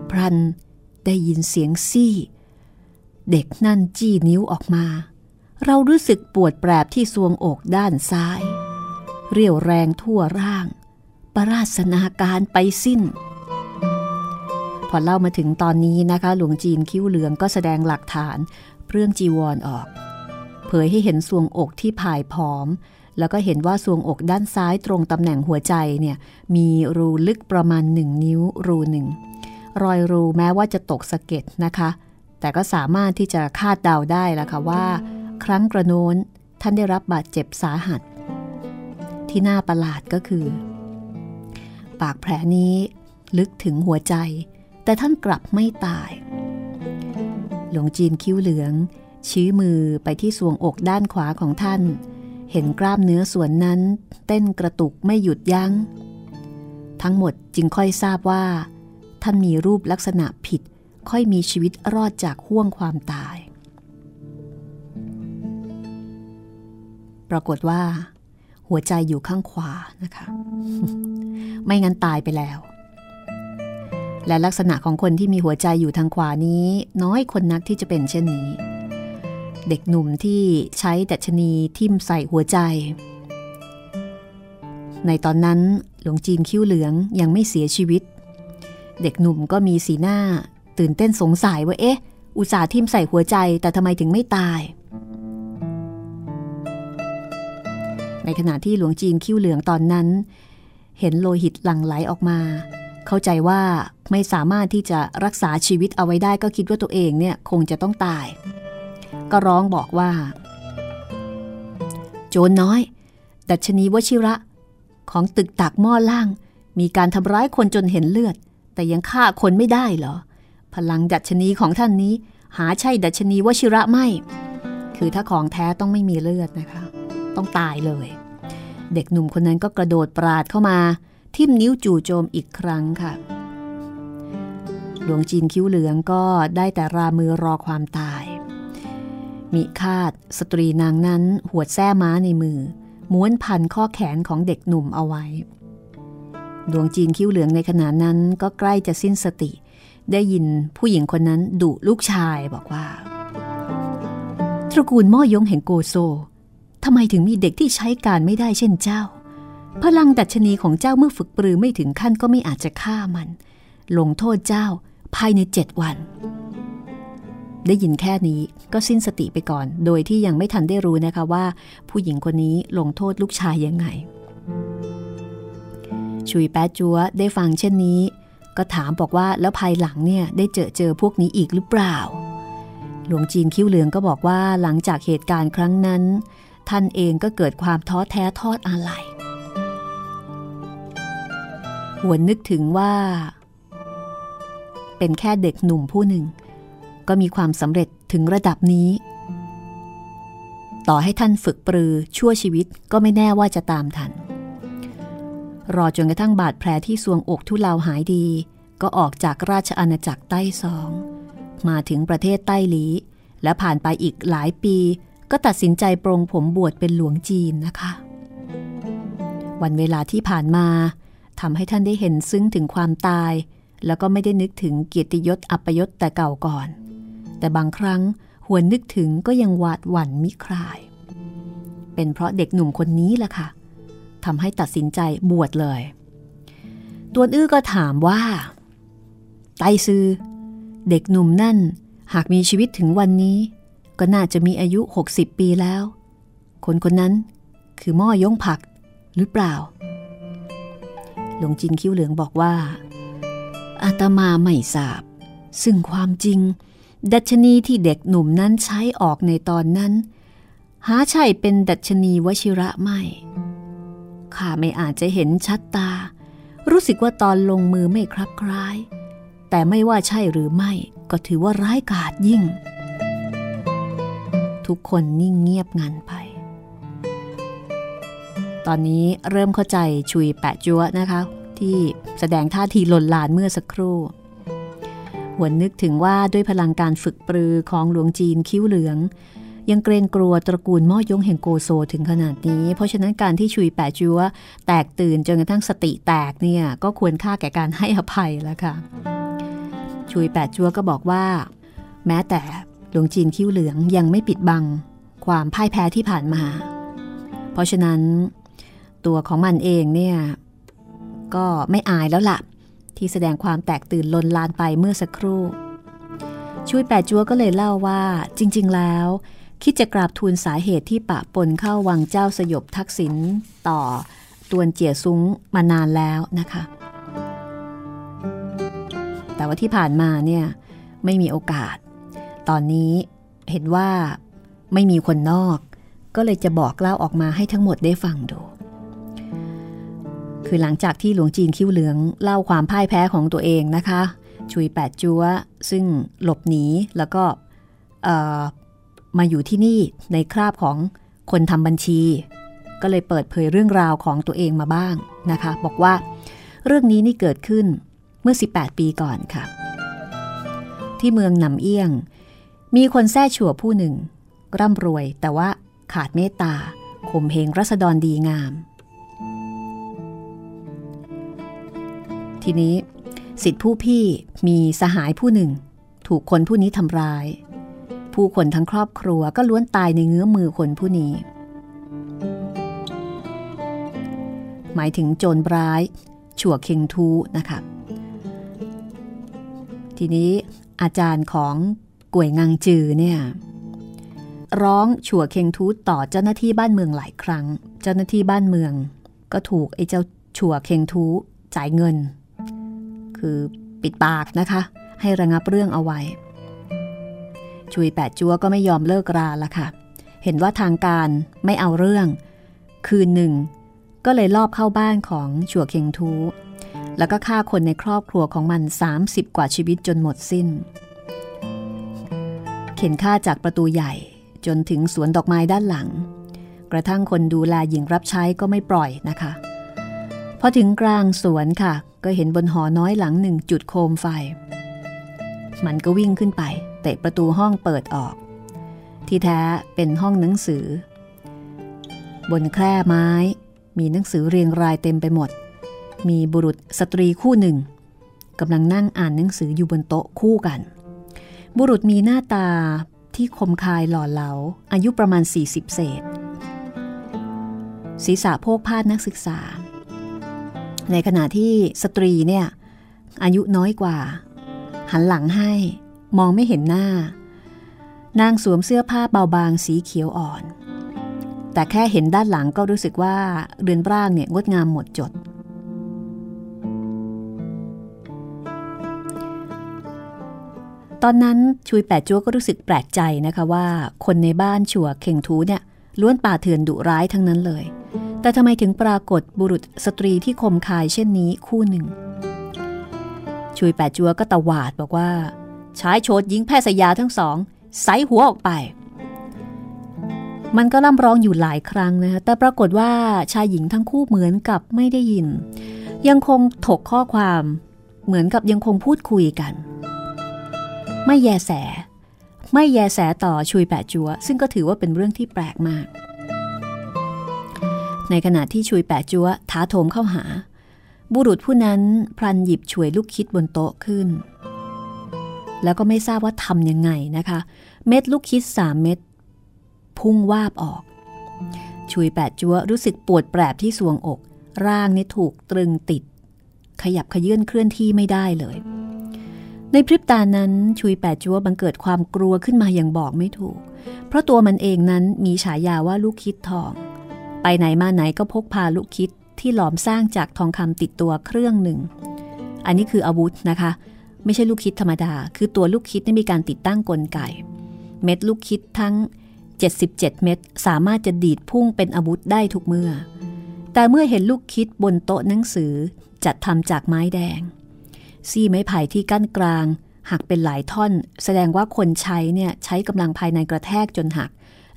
พรันได้ยินเสียงซี่ เด็กนั่นจี้นิ้วออกมา เรารู้สึกปวดแปรบที่ซวงอกด้านซ้าย เรียวแรงทั่วร่าง ประราสนาการไปสิ้น พอเล่ามาถึงตอนนี้นะคะ หลวงจีนคิ้วเหลืองก็แสดงหลักฐานเรื่องจีวรอออก เผยให้เห็นซวงอกที่ผายผอม แล้วก็เห็นว่าซวงอกด้านซ้ายตรงตำแหน่งหัวใจเนี่ยมีรูลึกประมาณหนึ่งนิ้วรูหนึ่งรอยรูแม้ว่าจะตกสะเก็ดนะคะ แต่ก็สามารถที่จะคาดเดาได้ละค่ะว่า ครั้งกระโน้นท่านได้รับบาดเจ็บสาหัส ที่น่าประหลาดก็คือ ปากแผลนี้ ลึกถึงหัวใจ แต่ท่านกลับไม่ตาย หลวงจีนคิ้วเหลือง ชี้มือไปที่สวงอกด้านขวาของท่าน เห็นกล้ามเนื้อส่วนนั้น เต้นกระตุกไม่หยุดยัง้ง ทั้งหมดจึงค่อยทราบว่า ท่านมีรูปลักษณะผิด ค่อยมีชีวิตรอดจากห่วงความตาย ปรากฏว่า หัวใจอยู่ข้างขวานะคะ ไม่งั้นตายไปแล้ว และลักษณะของคนที่มีหัวใจอยู่ทางขวานี้ น้อยคนนักที่จะเป็นเช่นนี้ เด็กหนุ่มที่ใช้ดัชนีทิ่มใส่หัวใจ ในตอนนั้นหลวงจีนคิ้วเหลืองยังไม่เสียชีวิต เด็กหนุ่มก็มีสีหน้า ตื่นเต้นสงสัยว่าเอ๊ะ อุตส่าห์ทิ่มใส่หัวใจ แต่ทำไมถึงไม่ตาย ในขณะที่หลวงจีนคิ้วเหลืองตอนนั้น เห็นโลหิตหลั่งไหลออกมา เข้าใจว่าไม่สามารถที่จะรักษาชีวิตเอาไว้ได้ก็คิดว่าตัวเองเนี่ยคงจะต้องตาย ก็ร้องบอกว่า โจรน้อย ดัชนีวชิระ ของตึกตักหม้อล่าง มีการทำร้ายคนจนเห็นเลือด แต่ยังฆ่าคนไม่ได้เหรอ พลังดัชนีของท่านนี้ หาใช่ดัชนีวชิระไม่ คือถ้าของแท้ต้องไม่มีเลือดนะคะ ต้องตายเลย เด็กหนุ่มคนนั้นก็กระโดดปราดเข้ามา ทิ่มนิ้วจู่โจมอีกครั้งค่ะ หลวงจีนคิ้วเหลืองก็ได้แต่รามือรอความตายมีคาดสตรีนางนั้นหวดแส้ม้าในมือ ม้วนพันข้อแขนของเด็กหนุ่มเอาไว้ ดวงจีนคิ้วเหลืองในขณะนั้นก็ใกล้จะสิ้นสติ ได้ยินผู้หญิงคนนั้นดุลูกชายบอกว่า ตระกูลม่อยงแห่งโกโซ ทำไมถึงมีเด็กที่ใช้การไม่ได้เช่นเจ้า พลังดัชนีของเจ้าเมื่อฝึกปรือไม่ถึงขั้นก็ไม่อาจจะฆ่ามัน ลงโทษเจ้าภายในเจ็ดวัน ได้ยินแค่นี้ก็สิ้นสติไปก่อน โดยที่ยังไม่ทันได้รู้นะคะว่า ผู้หญิงคนนี้ลงโทษลูกชายยังไง ชุยแปะจัวได้ฟังเช่นนี้ ก็ถามบอกว่าแล้วภายหลังเนี่ยได้เจอเจอพวกนี้อีกหรือเปล่าหลวงจีนคิ้วเหลืองก็บอกว่าหลังจากเหตุการณ์ครั้งนั้น ท่านเองก็เกิดความท้อแท้ทอดอาลัยหวนนึกถึงว่า เป็นแค่เด็กหนุ่มผู้หนึ่ง ก็มีความสำเร็จถึงระดับนี้ ต่อให้ท่านฝึกปรือชั่วชีวิตก็ไม่แน่ว่าจะตามทัน รอจนกระทั่งบาดแผลที่สวงอกทุเลาหายดี ก็ออกจากราชอาณาจักรใต้ซอง มาถึงประเทศใต้หลี และผ่านไปอีกหลายปี ก็ตัดสินใจปรงผมบวชเป็นหลวงจีนนะคะ วันเวลาที่ผ่านมาทำให้ท่านได้เห็นซึ้งถึงความตาย แล้วก็ไม่ได้นึกถึงเกียรติยศอัปยศแต่เก่าก่อน แต่บางครั้งหวนนึกถึงก็ยังหวาดหวั่นมิคลาย เป็นเพราะเด็กหนุ่มคนนี้แหละค่ะทำให้ตัดสินใจบวชเลยตัวอื้อก็ถามว่า ไตซือ เด็กหนุ่มนั่น หากมีชีวิตถึงวันนี้ ก็น่าจะมีอายุ 60 ปีแล้ว คนคนนั้นคือม่อยงผักหรือเปล่า หลวงจินคิ้วเหลืองบอกว่า อาตมาไม่ทราบ ซึ่งความจริง ดัชนีที่เด็กหนุ่มนั้นใช้ออกในตอนนั้น หาใช่เป็นดัชนีวชิระไม่ ข้าไม่อาจจะเห็นชัดตา รู้สึกว่าตอนลงมือไม่คลับคล้าย แต่ไม่ว่าใช่หรือไม่ก็ถือว่าร้ายกาจยิ่ง ทุกคนนิ่งเงียบงันไป ตอนนี้เริ่มเข้าใจชุยแปะจัวนะคะ ที่แสดงท่าทีหล่นลานเมื่อสักครู่หวนนึกถึงว่าด้วยพลังการฝึกปรือของหลวงจีนคิ้วเหลือง ยังเกรงกลัวตระกูลม่อยงแห่งโกโซถึงขนาดนี้ เพราะฉะนั้นการที่ชุยแปะจัวแตกตื่นจนกระทั่งสติแตกเนี่ยก็ควรค่าแก่การให้อภัยแล้วค่ะชุยแปดจัวก็บอกว่า แม้แต่ หลวงจีนคิ้วเหลืองยังไม่ปิดบัง ความพ่ายแพ้ที่ผ่านมา เพราะฉะนั้นตัวของมันเองเนี่ย ก็ไม่อายแล้วละ่ะ ที่แสดงความแตกตื่นลนลานไปเมื่อสักครู่ ช่วยแปดจัวก็เลยเล่าว่าจริง ๆ แล้ว คิดจะกราบทูลสาเหตุที่ปะปนเข้าวังเจ้าสยบทักษิณต่อตวนเจียซุ้งมานานแล้วนะคะ แต่ว่าที่ผ่านมาเนี่ย ไม่มีโอกาส ตอนนี้เห็นว่าไม่มีคนนอก ก็เลยจะบอกเล่าออกมาให้ทั้งหมดได้ฟังดู คือหลังจากที่หลวงจีนคิ้วเหลืองเล่าความพ่ายแพ้ของตัวเองนะคะ ชุยแปดจัวซึ่งหลบหนีแล้วก็มาอยู่ที่นี่ในคราบของคนทำบัญชี ก็เลยเปิดเผยเรื่องราวของตัวเองมาบ้างนะคะ บอกว่าเรื่องนี้นี่เกิดขึ้นเมื่อ 18 ปีก่อนค่ะ ที่เมืองหนำเอี้ยง มีคนแท้ชั่วผู้หนึ่ง ร่ำรวยแต่ว่าขาดเมตตาข่มเหงรัษฎรดีงาม ทีนี้สิทธิผู้พี่มีสหายผู้หนึ่ง ถูกคนผู้นี้ทำร้าย ผู้คนทั้งครอบครัวก็ล้วนตายในเงื้อมือคนผู้นี้ หมายถึงโจรร้าย ชั่วเคงทูนะคะทีนี้อาจารย์ของ ก่วยงังจือเนี่ยร้องชั่วเคงทูตต่อเจ้าหน้าที่บ้านเมืองหลายครั้ง เจ้าหน้าที่บ้านเมือง ก็ถูกไอ้เจ้าชั่วเคงทูจ่ายเงิน คือปิดปากนะคะ ให้ระงับเรื่องเอาไว้ ชุยแปดจัวก็ไม่ยอมเลิกราละค่ะ เห็นว่าทางการไม่เอาเรื่อง คืนหนึ่ง ก็เลยลอบเข้าบ้านของชั่วเคงทูแล้วก็ฆ่าคนในครอบครัวของมัน 30 กว่าชีวิตจนหมดสิ้น เข็นฆ่าจากประตูใหญ่จนถึงสวนดอกไม้ด้านหลัง กระทั่งคนดูแลหญิงรับใช้ก็ไม่ปล่อยนะคะ พอถึงกลางสวนค่ะ ก็เห็นบนหอน้อยหลังหนึ่งจุดโคมไฟ มันก็วิ่งขึ้นไปเตะประตูห้องเปิดออก ที่แท้เป็นห้องหนังสือ บนแคร่ไม้ มีหนังสือเรียงรายเต็มไปหมด มีบุรุษสตรีคู่หนึ่งกำลังนั่งอ่านหนังสืออยู่บนโต๊ะคู่กัน บุรุษมีหน้าตาที่คมคายหล่อเหลา อายุประมาณ 40 เศษ ศีรษะโพกพาดนักศึกษา ในขณะที่สตรีเนี่ย อายุน้อยกว่า หันหลังให้มองไม่เห็นหน้า นางสวมเสื้อผ้าเบาบางสีเขียวอ่อน แต่แค่เห็นด้านหลังก็รู้สึกว่าเรือนร่างเนี่ยงดงามหมดจด ตอนนั้นชุยแปดจัวก็รู้สึกแปลกใจนะคะว่า คนในบ้านชัวเข่งทูเนี่ยล้วนป่าเถื่อนดุร้ายทั้งนั้นเลย แต่ทำไมถึงปรากฏบุรุษสตรีที่คมคายเช่นนี้คู่หนึ่ง ชุยแปดจัวก็ตะหวาดบอกว่าชายโฉดหญิงแพทย์สยาทั้งสองใสหัวออกไป มันก็ล่ำร้องอยู่หลายครั้งนะคะแต่ปรากฏว่าชายหญิงทั้งคู่เหมือนกับไม่ได้ยิน ยังคงถกข้อความ เหมือนกับยังคงพูดคุยกัน ไม่แยแส ไม่แยแสต่อชุยแปะจัว ซึ่งก็ถือว่าเป็นเรื่องที่แปลกมาก ในขณะที่ชุยแปะจัวท้าโถมเข้าหา บุรุษผู้นั้นพลันหยิบช่วยลูกคิดบนโต๊ะขึ้น แล้วก็ไม่ทราบว่าทำยังไงนะคะ เม็ดลูกคิดสามเม็ดพุ่งวาบออกชุยแปดจัวรู้สึกปวดแปรบที่สวงอก ร่างนี่ถูกตรึงติด ขยับขยื่นเคลื่อนที่ไม่ได้เลย ในพริบตานั้นชุยแปดจัวบังเกิดความกลัวขึ้นมาอย่างบอกไม่ถูก เพราะตัวมันเองนั้นมีฉายาว่าลูกคิดทอง ไปไหนมาไหนก็พกพาลูกคิดที่หลอมสร้างจากทองคำติดตัวเครื่องหนึ่ง อันนี้คืออาวุธนะคะ ไม่ใช่ลูกคิดธรรมดา คือตัวลูกคิดนี่มีการติดตั้งกลไก เม็ดลูกคิดทั้ง 77 เม็ดสามารถจะดีดพุ่งเป็นอาวุธได้ทุกเมื่อ แต่เมื่อเห็นลูกคิดบนโต๊ะหนังสือจัดทำจากไม้แดง ซี่ไม้ไผ่ที่กั้นกลาง หักเป็นหลายท่อน แสดงว่าคนใช้เนี่ยใช้กำลังภายในกระแทกจนหัก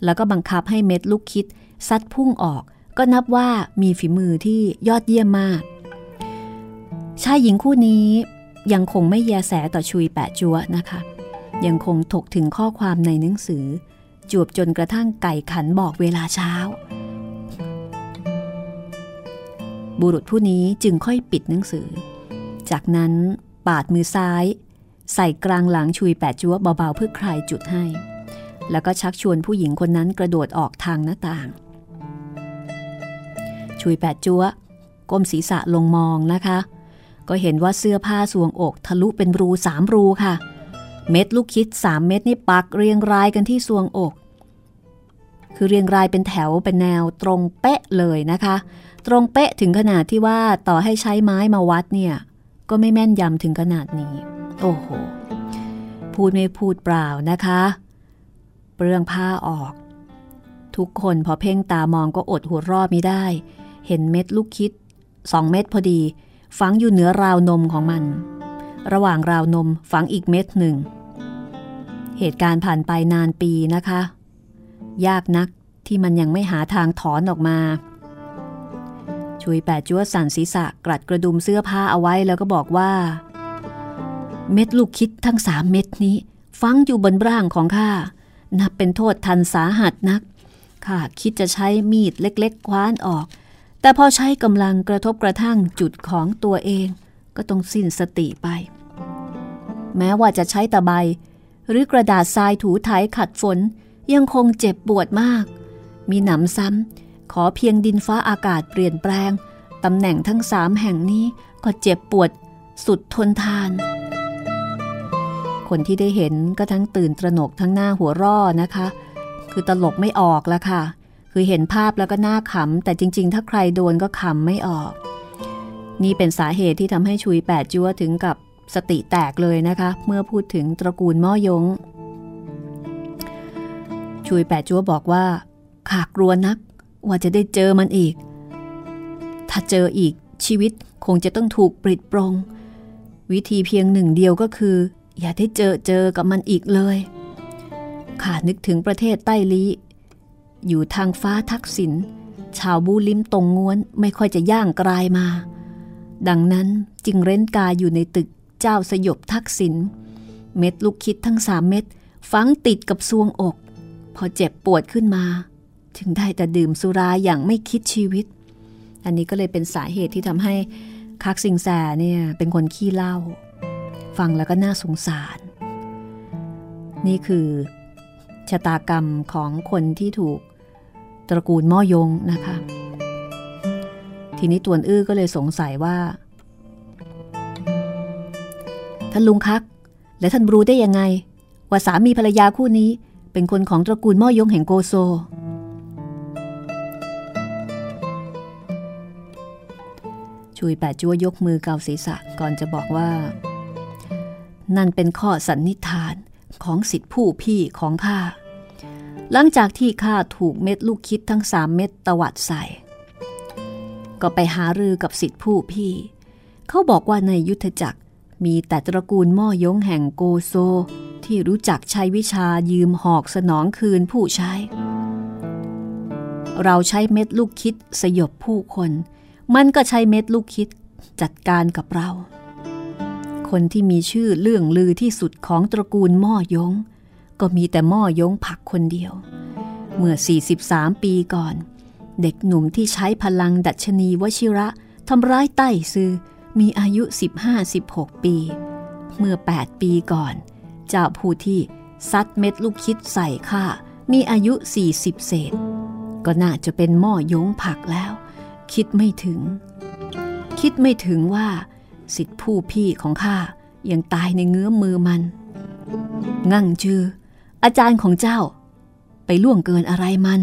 แล้วก็บังคับให้เม็ดลูกคิดซัดพุ่งออก ก็นับว่ามีฝีมือที่ยอดเยี่ยมมาก ชายหญิงคู่นี้ยังคงไม่แยแสต่อชุยแปะจัวนะคะ ยังคงถกถึงข้อความในหนังสือ จวบจนกระทั่งไก่ขันบอกเวลาเช้า บุรุษผู้นี้จึงค่อยปิดหนังสือ จากนั้นปาดมือซ้าย ใส่กลางหลังชุยแปดจัวเบาๆเพื่อคลายจุดให้ แล้วก็ชักชวนผู้หญิงคนนั้นกระโดดออกทางหน้าต่าง ชุยแปดจัวก้มศีรษะลงมองนะคะ ก็เห็นว่าเสื้อผ้าสวงอกทะลุเป็นรูสามรูค่ะ เม็ดลูกคิดสามเม็ดนี่ปักเรียงรายกันที่สวงอก คือเรียงรายเป็นแถวเป็นแนวตรงเป๊ะเลยนะคะ ตรงเป๊ะถึงขนาดที่ว่าต่อให้ใช้ไม้มาวัดเนี่ย ก็ไม่แม่นยำถึงขนาดนี้ โอ้โห พูดไม่พูดเปล่านะคะ เปลืองผ้าออก ทุกคนพอเพ่งตามองก็อดหัวรอบไม่ได้ เห็นเม็ดลูกคิดสองเม็ดพอดี ฝังอยู่เหนือราวนมของมัน ระหว่างราวนมฝังอีกเม็ดหนึ่ง เหตุการณ์ผ่านไปนานปีนะคะ ยากนักที่มันยังไม่หาทางถอนออกมา ชุยแปดจัวสั่นศีรษะกรัดกระดุมเสื้อผ้าเอาไว้แล้วก็บอกว่า เม็ดลูกคิดทั้งสามเม็ดนี้ฝังอยู่บนร่างของข้านับเป็นโทษทันสาหัสนักข้าคิดจะใช้มีดเล็กๆ คว้านออก แต่พอใช้กำลังกระทบกระทั่งจุดของตัวเอง ก็ต้องสิ้นสติไป แม้ว่าจะใช้ตะไบหรือกระดาษทรายถูไถขัดฝนยังคงเจ็บปวดมาก มีหนำซ้ำ ขอเพียงดินฟ้าอากาศเปลี่ยนแปลง ตำแหน่งทั้งสามแห่งนี้ก็เจ็บปวดสุดทนทาน คนที่ได้เห็นก็ทั้งตื่นตระหนกทั้งหน้าหัวร่อนะคะ คือตลกไม่ออกละค่ะ คือเห็นภาพแล้วก็หน่าขำ แต่จริง ๆ ถ้าใครโดนก็ขำไม่ออก นี่เป็นสาเหตุที่ทำให้ชุยแปดจัวถึงกับสติแตกเลยนะคะ เมื่อพูดถึงตระกูลม่อยง ชุยแปดจัวบอกว่าขากลัวนัก ว่าจะได้เจอมันอีก ถ้าเจออีกชีวิตคงจะต้องถูกปลิดปรง วิธีเพียงหนึ่งเดียวก็คือ อย่าได้เจอเจอกับมันอีกเลยข้านึกถึงประเทศใต้ลีอยู่ทางฟ้าทักษิณชาวบูลิมตรงง้วนไม่ค่อยจะย่างกลายมา ดังนั้นจึงเร้นกายอยู่ในตึกเจ้าสยบทักษิณเม็ดลูกคิดทั้งสามเม็ดฝังติดกับซวงอก พอเจ็บปวดขึ้นมา ถึงได้แต่ดื่มสุราอย่างไม่คิดชีวิต อันนี้ก็เลยเป็นสาเหตุที่ทำให้คักสิงแสเนี่ยเป็นคนขี้เล่า ฟังแล้วก็น่าสงสาร นี่คือชะตากรรมของคนที่ถูกตระกูลม่อยงนะคะ ทีนี้ตวนอื้อก็เลยสงสัยว่า ท่านลุงคัก และท่านรู้ได้ยังไง ว่าสามีภรรยาคู่นี้เป็นคนของตระกูลม่อยงแห่งโกโซ ชุยแปดจัวยกมือเกาศีรษะก่อนจะบอกว่า นั่นเป็นข้อสันนิษฐานของสิทธิผู้พี่ของข้าหลังจากที่ข้าถูกเม็ดลูกคิดทั้งสามเม็ดตวัดใส่ ก็ไปหารือกับสิทธิผู้พี่ เขาบอกว่าในยุทธจักรมีแต่ตระกูลม่อยงแห่งโกโซ ที่รู้จักใช้วิชายืมหอกสนองคืนผู้ใช้ เราใช้เม็ดลูกคิดสยบผู้คน มันก็ใช้เม็ดลูกคิดจัดการกับเรา คนที่มีชื่อเรื่องลือที่สุดของตระกูลม่อยง ก็มีแต่ม่อยงผักคนเดียว เมื่อ 43 ปีก่อน เด็กหนุ่มที่ใช้พลังดัชนีวชิระทำร้ายใต้ซือมีอายุ 15-16 ปี เมื่อ 8 ปีก่อน เจ้าผู้ที่ซัดเม็ดลูกคิดใส่ข้ามีอายุ 40 เศษ ก็น่าจะเป็นหม้อยงผักแล้ว คิดไม่ถึง คิดไม่ถึงว่า สิทธิผู้พี่ของข้ายังตายในเงื้อมมือมัน งั่งจือ อาจารย์ของเจ้า ไปล่วงเกินอะไรมัน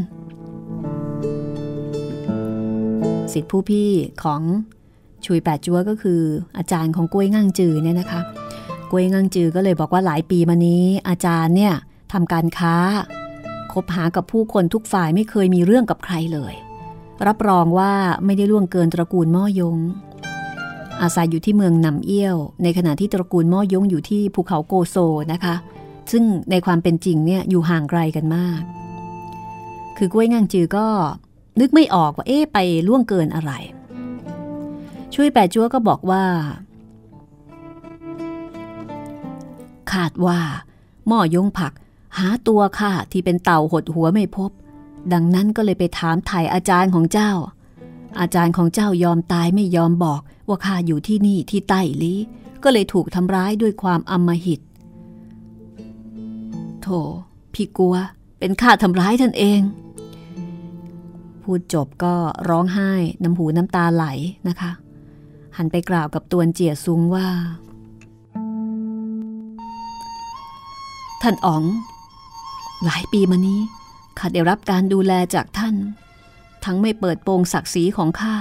สิทธิผู้พี่ของชุยแปดจัวก็คืออาจารย์ของกล้วยงั่งจือเนี่ยนะคะกล้วยงั่งจือก็เลยบอกว่าหลายปีมานี้ อาจารย์เนี่ยทำการค้า คบหากับผู้คนทุกฝ่ายไม่เคยมีเรื่องกับใครเลย รับรองว่าไม่ได้ล่วงเกินตระกูลม่อยง อาศัยอยู่ที่เมืองนำเอี้ยว ในขณะที่ตระกูลม่อยงอยู่ที่ภูเขาโกโซนะคะ ซึ่งในความเป็นจริงเนี่ยอยู่ห่างไกลกันมาก คือกล้วยงั่งจือก็นึกไม่ออกว่าเอ๊ะไปล่วงเกินอะไร ช่วยแปดจัวก็บอกว่าขาดว่าม้อยงผัก หาตัวข้าที่เป็นเต่าหดหัวไม่พบ ดังนั้นก็เลยไปถามไถ่อาจารย์ของเจ้า อาจารย์ของเจ้ายอมตายไม่ยอมบอกว่าข้าอยู่ที่นี่ที่ใต้ลีก็เลยถูกทำร้ายด้วยความอำมหิต โถ พี่กลัว เป็นข้าทำร้ายท่านเอง พูดจบก็ร้องไห้น้ำหูน้ำตาไหลนะคะ หันไปกล่าวกับตวนเจียซุงว่า ท่านอ๋อง หลายปีมานี้ ข้าได้รับการดูแลจากท่าน ทั้งไม่เปิดโปงศักดิ์ศรีของข้า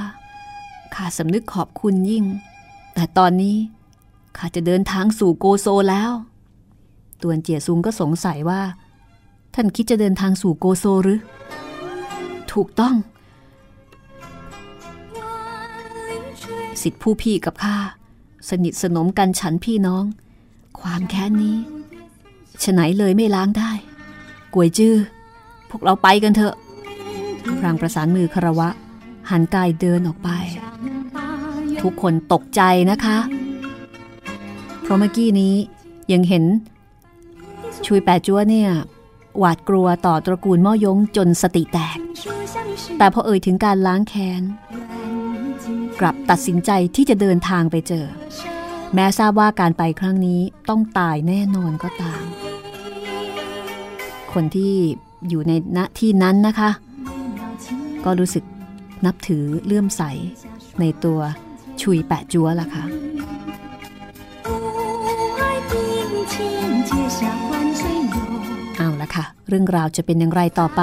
ข้าสำนึกขอบคุณยิ่ง แต่ตอนนี้ข้าจะเดินทางสู่โกโซแล้ว ตวนเจียซุงก็สงสัยว่า ท่านคิดจะเดินทางสู่โกโซหรือ ถูกต้อง สิทธิผู้พี่กับข้าสนิทสนมกันฉันพี่น้อง ความแค้นนี้ฉไหนเลยไม่ล้างได้ กวยจื้อ พวกเราไปกันเถอะ พรางประสานมือคารวะ หันกายเดินออกไป ทุกคนตกใจนะคะ เพราะเมื่อกี้นี้ยังเห็น ชุยแปดจัวเนี่ย หวาดกลัวต่อตระกูลม่อยงจนสติแตก แต่พอเอ่ยถึงการล้างแค้น กลับตัดสินใจที่จะเดินทางไปเจอ แม้ทราบว่าการไปครั้งนี้ต้องตายแน่นอนก็ตาม คนที่ อยู่ในณที่นั้นนะคะ ก็รู้สึกนับถือเลื่อมใส ในตัวชุยแปะจัวล่ะค่ะเอาละค่ะ เรื่องราวจะเป็นอย่างไรต่อไป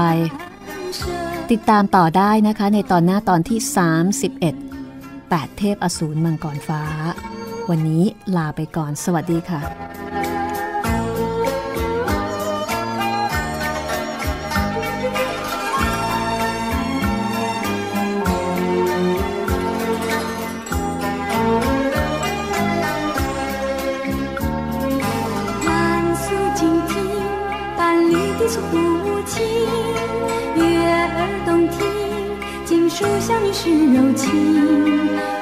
ติดตามต่อได้นะคะในตอนหน้าตอนที่ 31 8 เทพอสูรมังกรฟ้า วันนี้ลาไปก่อนสวัสดีค่ะ 诉不清。月儿动听，锦书相遇是柔情。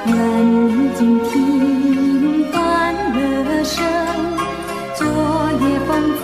愿静听欢乐声，昨夜芳。